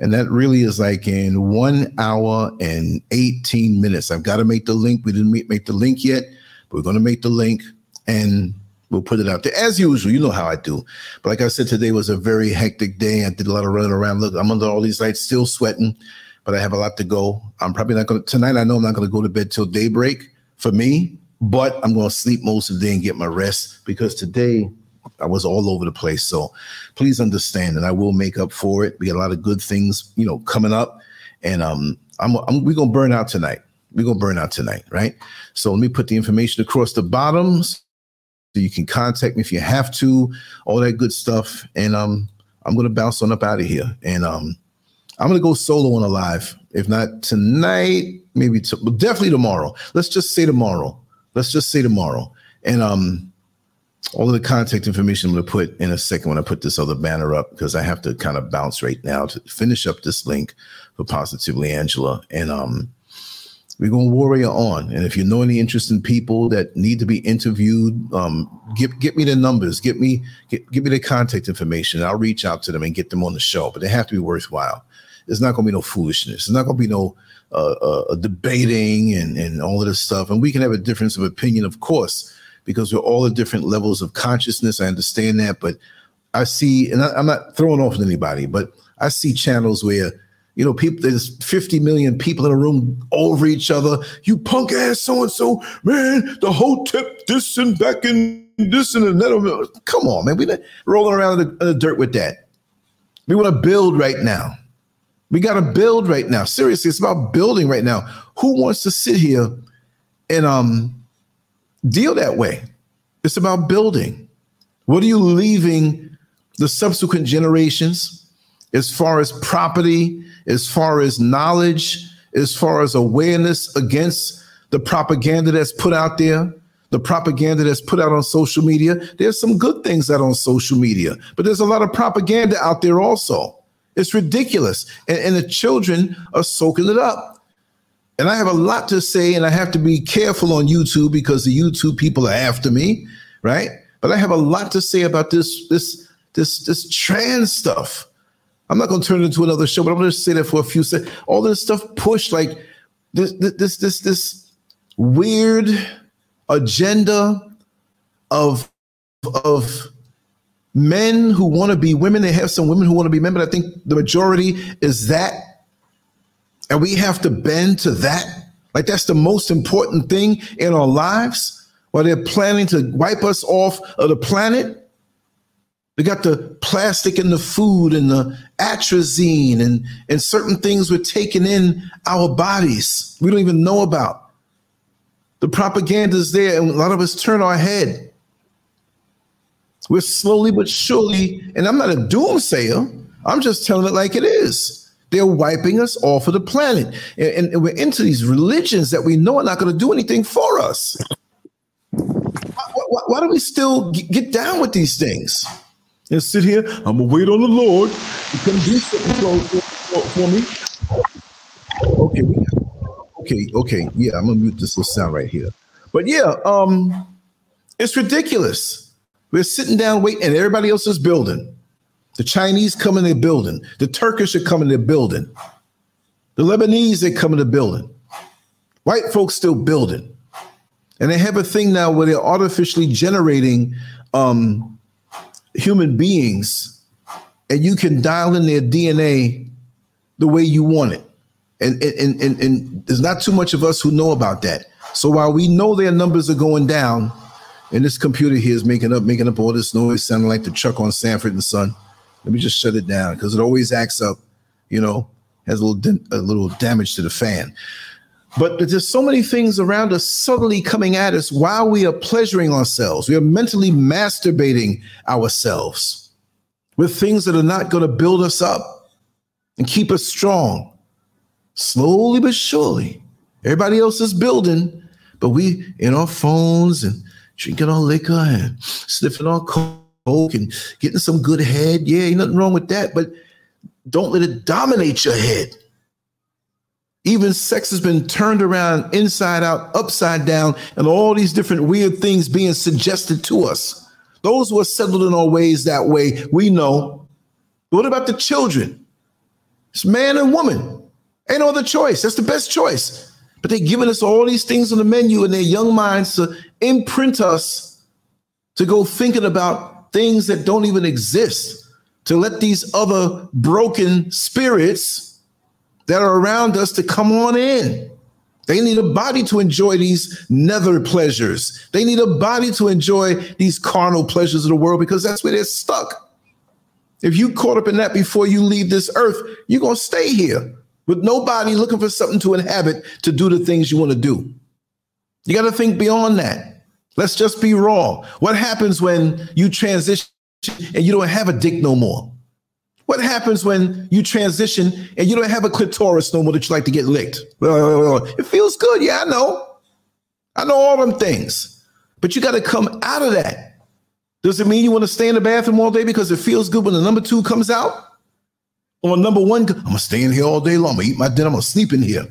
S2: And that really is like in one hour and 18 minutes. I've got to make the link. We didn't make, the link yet, but we're going to make the link and we'll put it out there as usual. You know how I do. But like I said, today was a very hectic day. I did a lot of running around. Look, I'm under all these lights, still sweating, but I have a lot to go. I'm probably not going to, tonight, I know I'm not going to go to bed till daybreak for me, but I'm going to sleep most of the day and get my rest because today I was all over the place. So please understand, and I will make up for it. We got a lot of good things, you know, coming up, and um, I'm, I'm we're gonna burn out tonight. We're gonna burn out tonight, right? So let me put the information across the bottoms so you can contact me if you have to, all that good stuff, and um, I'm gonna bounce on up out of here, and um, I'm gonna go solo on a live. If not tonight, maybe well, definitely tomorrow. Let's just say tomorrow. Let's just say tomorrow, and um all of the contact information I'm going to put in a second when I put this other banner up because I have to kind of bounce right now to finish up this link for Positively Angela. And um, we're going to warrior on. And if you know any interesting people that need to be interviewed, um, get get me the numbers, get me get, give me the contact information. I'll reach out to them and get them on the show. But they have to be worthwhile. There's not going to be no foolishness. There's not going to be no uh, uh, debating and and all of this stuff. And we can have a difference of opinion, of course because we're all at different levels of consciousness. I understand that, but I see, and I, I'm not throwing off anybody, but I see channels where you know people there's 50 million people in a room over each other. You punk ass so and so, man. The whole tip this and back and this and that. Come on, man. We're not rolling around in the, in the dirt with that. We want to build right now. We got to build right now. Seriously, it's about building right now. Who wants to sit here and um deal that way. It's about building. What are you leaving the subsequent generations as far as property, as far as knowledge, as far as awareness against the propaganda that's put out there, the propaganda that's put out on social media. There's some good things out on social media, but there's a lot of propaganda out there also. It's ridiculous. And, and the children are soaking it up. And I have a lot to say, and I have to be careful on YouTube because the YouTube people are after me, right? But I have a lot to say about this, this, this, this trans stuff. I'm not going to turn it into another show, but I'm going to say that for a few seconds. All this stuff pushed like this, this, this, this weird agenda of of men who want to be women. They have some women who want to be men, but I think the majority is that, and we have to bend to that. Like that's the most important thing in our lives. While they're planning to wipe us off of the planet, we got the plastic in the food and the atrazine and, and certain things we're taking in our bodies we don't even know about. The propaganda is there, and a lot of us turn our head. We're slowly but surely, and I'm not a doomsayer, I'm just telling it like it is. They're wiping us off of the planet. And, and we're into these religions that we know are not going to do anything for us. Why, why, why do we still get down with these things? and sit here. I'm gonna wait on the Lord to come do something for, for, for me. Okay, okay, okay. Yeah, I'm gonna mute this little sound right here. But yeah, um, it's ridiculous. We're sitting down waiting, and everybody else is building. The Chinese come in their building. The Turkish are coming to building. The Lebanese they come in the building. White folks still building, and they have a thing now where they're artificially generating um, human beings and you can dial in their DNA the way you want it. And, and, and, and there's not too much of us who know about that. So while we know their numbers are going down, and this computer here is making up making up all this noise, sounding like the truck on Sanford and Son. Let me just shut it down because it always acts up, you know, has a little a little damage to the fan. But there's so many things around us subtly coming at us while we are pleasuring ourselves. We are mentally masturbating ourselves with things that are not going to build us up and keep us strong. Slowly but surely, everybody else is building, but we in our phones and drinking all liquor and sniffing all coke and getting some good head. Yeah, ain't nothing wrong with that, but don't let it dominate your head. Even sex has been turned around inside out, upside down, and all these different weird things being suggested to us. Those who are settled in our ways that way, we know. What about the children? It's man and woman. Ain't no other choice. That's the best choice. But they're giving us all these things on the menu in their young minds to imprint us to go thinking about things that don't even exist, to let these other broken spirits that are around us to come on in. They need a body to enjoy these nether pleasures. They need a body to enjoy these carnal pleasures of the world because that's where they're stuck. If you caught up in that before you leave this earth, you're going to stay here with nobody looking for something to inhabit to do the things you want to do. You got to think beyond that. Let's just be raw. What happens when you transition and you don't have a dick no more? What happens when you transition and you don't have a clitoris no more that you like to get licked? It feels good. Yeah, I know. I know all them things. But you got to come out of that. Does it mean you want to stay in the bathroom all day because it feels good when the number two comes out? Or number one, I'm to stay in here all day long. I'm to eat my dinner. I'm to sleep in here.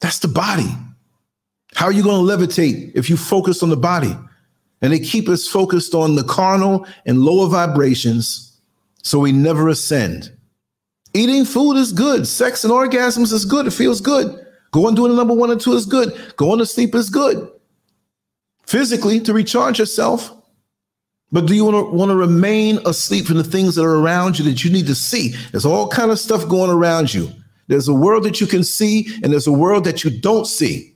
S2: That's the body. How are you to levitate if you focus on the body? And they keep us focused on the carnal and lower vibrations so we never ascend. Eating food is good. Sex and orgasms is good. It feels good. Going doing the number one and two is good. Going to sleep is good. Physically, to recharge yourself. But do you want to want to remain asleep from the things that are around you that you need to see? There's all kind of stuff going around you. There's a world that you can see, and there's a world that you don't see.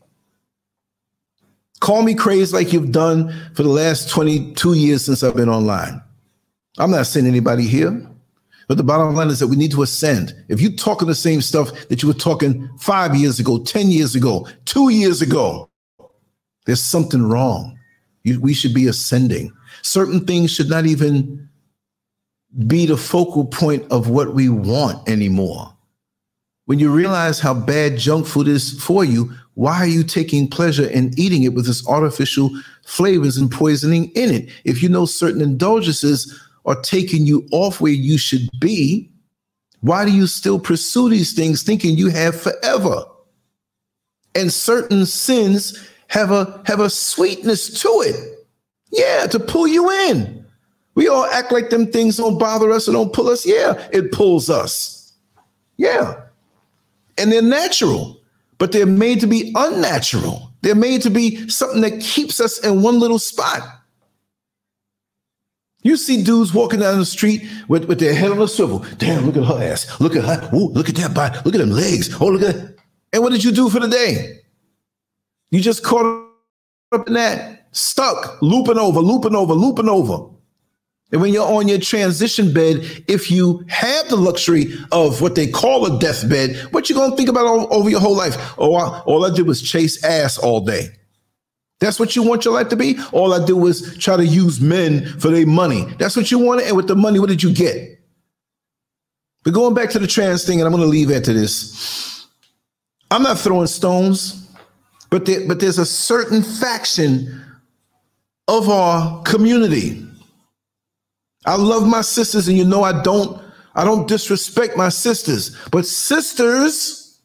S2: Call me crazy like you've done for the last 22 years since I've been online. I'm not saying anybody here. But the bottom line is that we need to ascend. If you're talking the same stuff that you were talking five years ago, 10 years ago, two years ago, there's something wrong. You, we should be ascending. Certain things should not even be the focal point of what we want anymore. When you realize how bad junk food is for you, why are you taking pleasure in eating it with this artificial flavors and poisoning in it? If you know certain indulgences are taking you off where you should be, why do you still pursue these things thinking you have forever? And certain sins have a have a sweetness to it. Yeah, to pull you in. We all act like them things don't bother us or don't pull us. Yeah, it pulls us. Yeah. And they're natural, but they're made to be unnatural. They're made to be something that keeps us in one little spot. You see dudes walking down the street with, with their head on a swivel. Damn, look at her ass. Look at her. Ooh, look at that body. Look at them legs. Oh, look at that. And what did you do for the day? You just caught up in that, stuck, looping over, looping over, looping over. And when you're on your transition bed, if you have the luxury of what they call a deathbed, what you gonna think about all, over your whole life? Oh, I, all I did was chase ass all day. That's what you want your life to be? All I do was try to use men for their money. That's what you wanted. And with the money, what did you get? But going back to the trans thing, and I'm to leave after this. I'm not throwing stones, but there, but there's a certain faction of our community. I love my sisters, and you know I don't I don't disrespect my sisters, but sisters,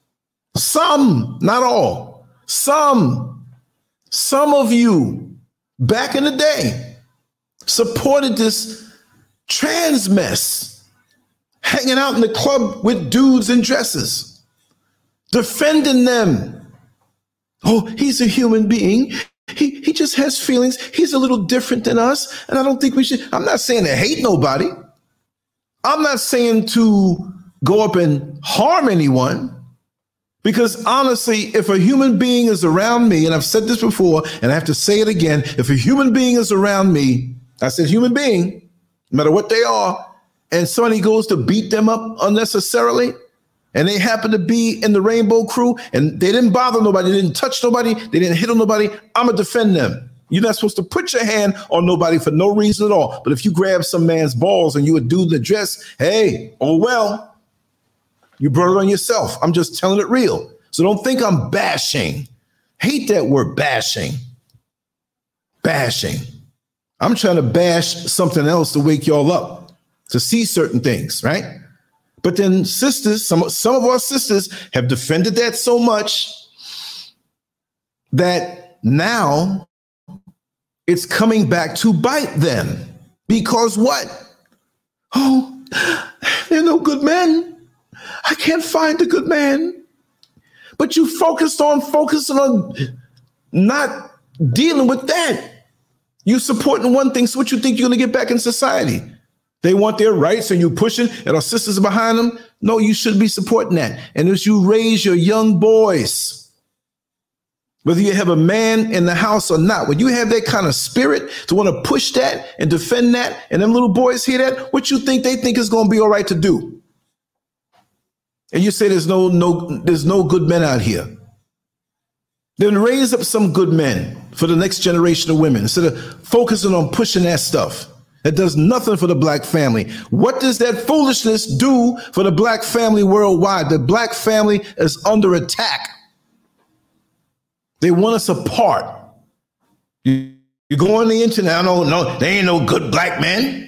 S2: some, not all, some some of you back in the day supported this trans mess, hanging out in the club with dudes in dresses, defending them. Oh, he's a human being. He, has feelings. He's a little different than us. And I don't think we should. I'm not saying to hate nobody. I'm not saying to go up and harm anyone. Because honestly, if a human being is around me, and I've said this before, and I have to say it again if a human being is around me, I said human being, no matter what they are, and somebody goes to beat them up unnecessarily, and they happen to be in the rainbow crew, and they didn't bother nobody, they didn't touch nobody, they didn't hit on nobody, I'm gonna defend them. You're not supposed to put your hand on nobody for no reason at all. But if you grab some man's balls and you would do the dress, hey, oh well, you brought it on yourself. I'm just telling it real. So don't think I'm bashing. Hate that word bashing. Bashing. I'm trying to bash something else to wake y'all up to see certain things, right? But then sisters, some some of our sisters have defended that so much that now it's coming back to bite them. Because what? Oh, they're no good men. I can't find a good man. But you focused on focusing on not dealing with that. You supporting one thing, so what you think you're gonna get back in society? They want their rights and you pushing and our sisters behind them. No, you should be supporting that. And as you raise your young boys, whether you have a man in the house or not, when you have that kind of spirit to want to push that and defend that, and them little boys hear that, what you think they think is going to be all right to do? and you say there's no no there's no good men out here. Then raise up some good men for the next generation of women instead of focusing on pushing that stuff that does nothing for the black family. What does that foolishness do for the black family worldwide? The black family is under attack they want us apart you, go on the internet no no they ain't no good black men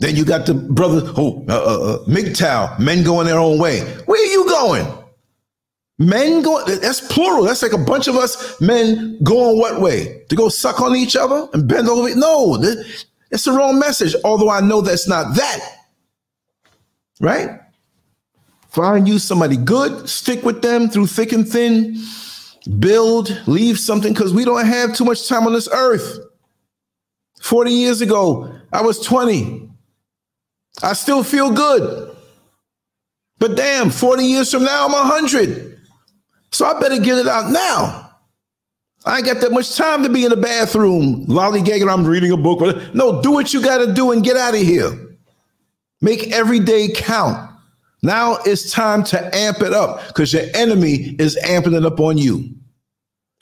S2: then you got the brother, oh, uh, uh, uh MGTOW, men going their own way. Where are you going? Men going, that's plural. That's like a bunch of us men going what way? To go suck on each other and bend over? No, it's the wrong message. Although I know that's not that. Right? Find you somebody good, stick with them through thick and thin, build, leave something, because we don't have too much time on this earth. 40 years ago, I was 20. I still feel good. But damn, 40 years from now, I'm 100. So I better get it out now. I ain't got that much time to be in the bathroom lollygagging. I'm reading a book. No, do what you got to do and get out of here. Make every day count. Now it's time to amp it up because your enemy is amping it up on you.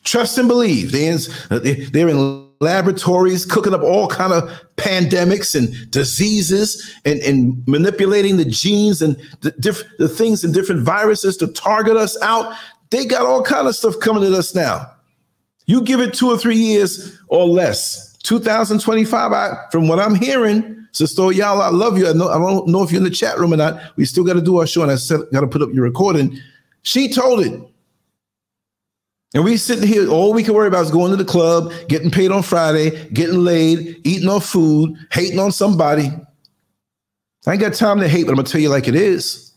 S2: Trust and believe. They're in, laboratories cooking up all kind of pandemics and diseases and, and manipulating the genes and the, diff- the things and different viruses to target us out. They got all kind of stuff coming at us now. You give it two or three years or less. 2025, I, from what I'm hearing, Sister y'all, I love you. I, know, I don't know if you're in the chat room or not. We still got to do our show, and I said, got to put up your recording. She told it. And we sitting here, all we can worry about is going to the club, getting paid on Friday, getting laid, eating our food, hating on somebody. I ain't got time to hate, but I'm gonna tell you like it is.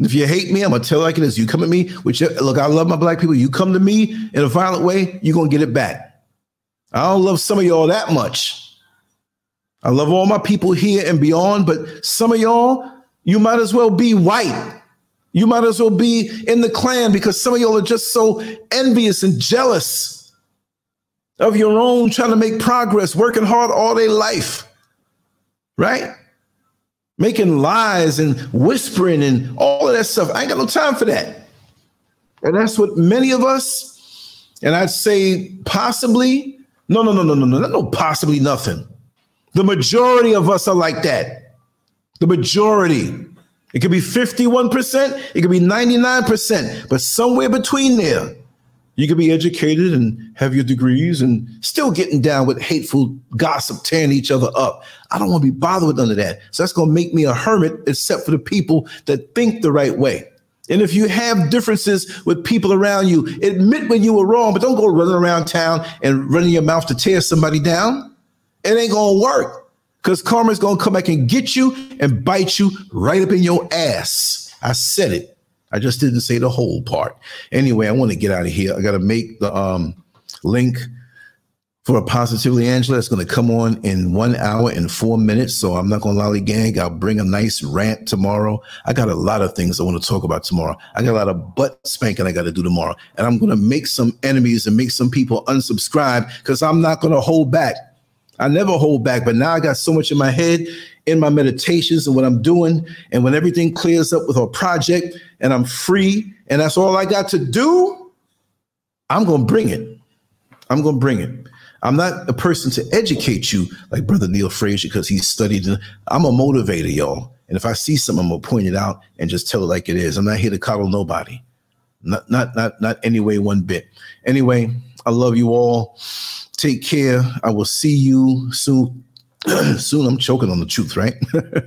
S2: If you hate me, I'm gonna tell you like it is. You come at me, which look, I love my black people. You come to me in a violent way, you're gonna get it back. I don't love some of y'all that much. I love all my people here and beyond, but some of y'all, you might as well be white. You might as well be in the Klan because some of y'all are just so envious and jealous of your own trying to make progress, working hard all day life, right? Making lies and whispering and all of that stuff. I ain't got no time for that. And that's what many of us, and I'd say possibly, no, no, no, no, no, no, no, possibly nothing. The majority of us are like that. The majority. It could be 51%, it could be 99%, but somewhere between there, you could be educated and have your degrees and still getting down with hateful gossip, tearing each other up. I don't want to be bothered with none of that. So that's going to make me a hermit, except for the people that think the right way. And if you have differences with people around you, admit when you were wrong, but don't go running around town and running your mouth to tear somebody down. It ain't to work because karma's to come back and get you and bite you right up in your ass. I said it. I just didn't say the whole part. Anyway, I want to get out of here. I got to make the um, link for a Positively Angela. It's to come on in one hour and four minutes. So I'm not to lollygag. I'll bring a nice rant tomorrow. I got a lot of things I want to talk about tomorrow. I got a lot of butt spanking I got to do tomorrow. And I'm to make some enemies and make some people unsubscribe because I'm not to hold back. I never hold back, but now I got so much in my head in my meditations and what I'm doing. And when everything clears up with our project and I'm free and that's all I got to do, I'm going to bring it. I'm going to bring it. I'm not a person to educate you like Brother Neil Frazier because he studied. I'm a motivator, y'all. And if I see something, I'm gonna point it out and just tell it like it is. I'm not here to coddle nobody. Not not not not any way one bit. Anyway, I love you all. Take care. I will see you soon. soon I'm choking on the truth, right?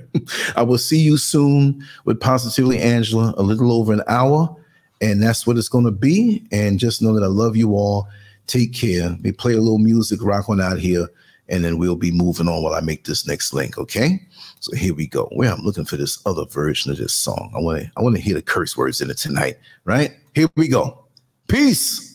S2: I will see you soon with Positively Angela, a little over an hour. And that's what it's going to be. And just know that I love you all. Take care. We play a little music, rock on out here, and then we'll be moving on while I make this next link. Okay. So here we go. Where I'm looking for this other version of this song. I want to I want to hear the curse words in it tonight. Right? Here we go. Peace.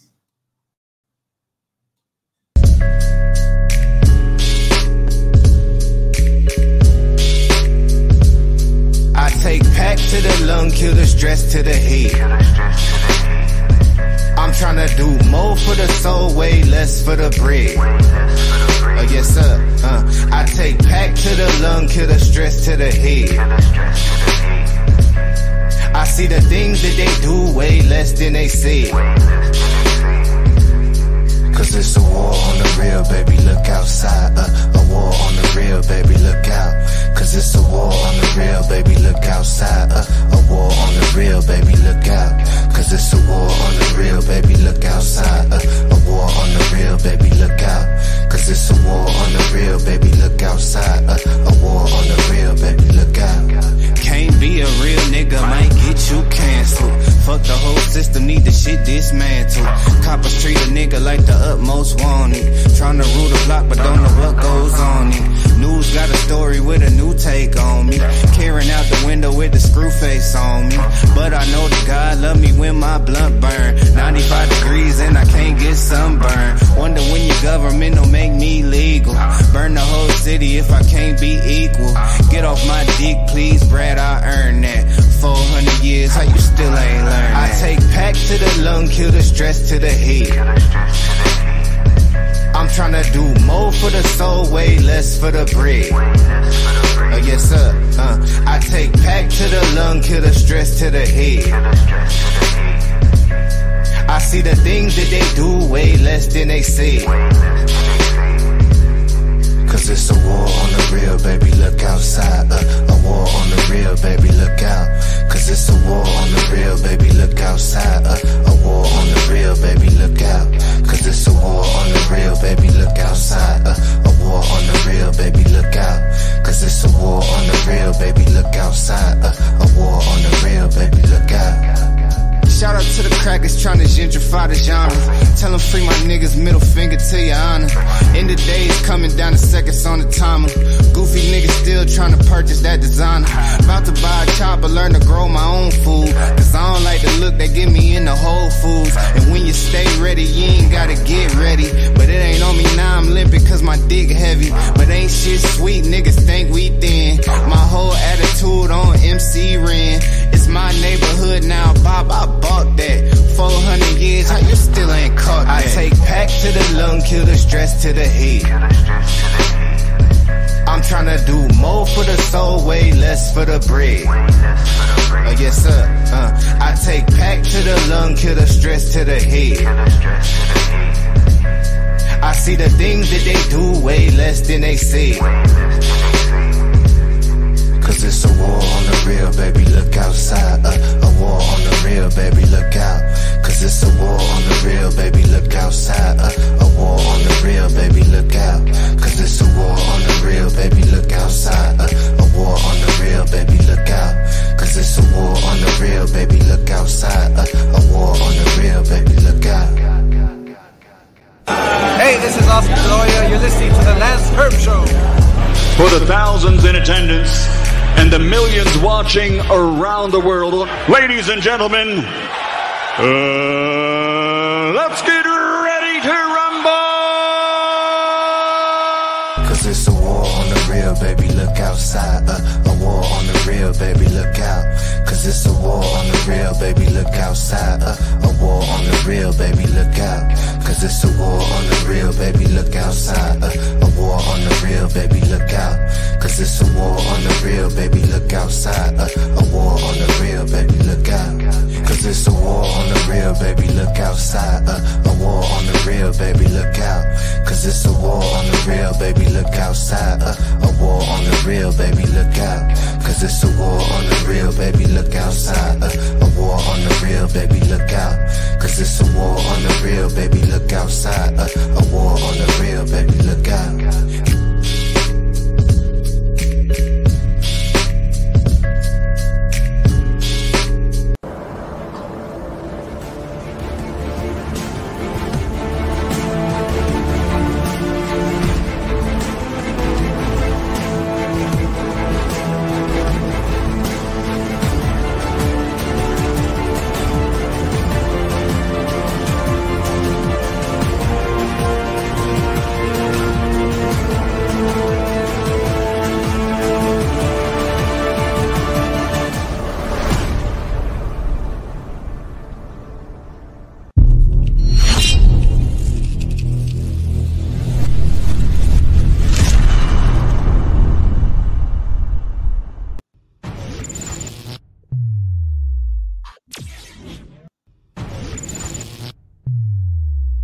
S4: Take pack to the lung, kill the stress to the head. I'm trying to do more for the soul, way less for the bread. Oh, yes, sir. Uh, I take pack to the lung, kill the stress to the head. I see the things that they do way less than they say. Cause it's a war on the real, baby, look outside. Uh, a war on the real, baby, look out. Cause it's a war on the real, baby, look outside. Uh, a war on the real, baby, look out. Cause it's a war on the real, baby, look outside. Uh, a war on the real, baby, look out. Cause it's a war on the real, baby, look outside. Uh, a war on the real, baby, look out. Can't be a real nigga, might get you canceled. Fuck the whole system, need the shit dismantled. Coppers treat a nigga like the utmost wanted. Tryna rule the block, but don't know what goes on it. News got a story with a new take on me. Carrying out the window with the screw face on me. But I know that God love me when my blunt burn. 95 degrees and I can't get sunburn. Wonder when your government will make me legal. Burn the whole city if I can't be equal. Get off my dick, please, Brad, I earn that. 400 years, how you still ain't learned I take pack to the lung, kill the stress to the head. I'm trying to do more for the soul, way less for the bread. Oh, yes, sir. Uh, I take pack to the lung, kill the stress to the head. I see the things that they do way less than they say. Cause it's a war on the real, baby, look outside. Uh, a war on the real, baby, look out. Cause it's a war on the real, baby, look outside. Uh, a war on the real, baby, look out. Cause it's a war on the real, baby, look outside. Uh, a war on the real, baby, look out. Cause it's a war on the real, baby, look outside. Uh, a war on the real, baby, look out.
S5: Shout out to the crackers trying to gentrify the genre. Tell them free my niggas, middle finger to your honor. End of days coming down to seconds on the timer. Goofy niggas still trying to purchase that designer. About to buy a chopper, learn to grow my own food. Cause I don't like the look they give me in the Whole Foods. And when you stay ready, you ain't gotta get ready. But it ain't on me now, I'm limping cause my dick heavy. But ain't shit sweet, niggas think we thin. My whole attitude on MC Ren. It's my neighborhood now, Bob, I bought that. 400 years, how you still ain't caught that? I take pack to the lung, kill the stress to the head. I'm tryna do more for the soul, way less for the bread. Uh, yes, sir. Uh, I take pack to the lung, kill the stress to the head. I see the things that they do way less than they say.
S4: Cause it's a war on the real, baby, look outside. Uh, war on the real, baby, look out. Cause it's a war on the real, baby, look outside. Uh, a war on the real, baby, look out. Cause it's a war on the real, baby, look outside. Uh, a war on the real, baby, look out. Cause it's a war on the real, baby, look outside. Uh, a war on the real, baby, look out.
S6: Hey, this is Oscar Gloria. You're listening to the Lance Scurv Show.
S1: For the thousands in attendance and the millions watching around the world, ladies and gentlemen, uh, let's get ready to rumble!
S4: Cause it's a war on the real, baby, look outside. Uh, a war on the real, baby, look out. Cause it's a war on the real, baby, look outside. Uh, a war on the real, baby, look out. Cause it's a war on the real, baby, look outside. Uh, a war on the real, baby, look out. Cause it's a war on the real, baby, look outside. Uh, a war on the real, baby, look out. Cause it's a war on the real, baby, look outside. Uh, a war on the real, baby, look out. Cause it's a war on the real, baby, look outside. Uh, a war on the real, baby, look out. Cause it's a war on the real, baby, look outside side. Uh, a war on the real, baby, look out. Cause it's a war on the real, baby, look outside. Uh, a war on the real, baby, look out.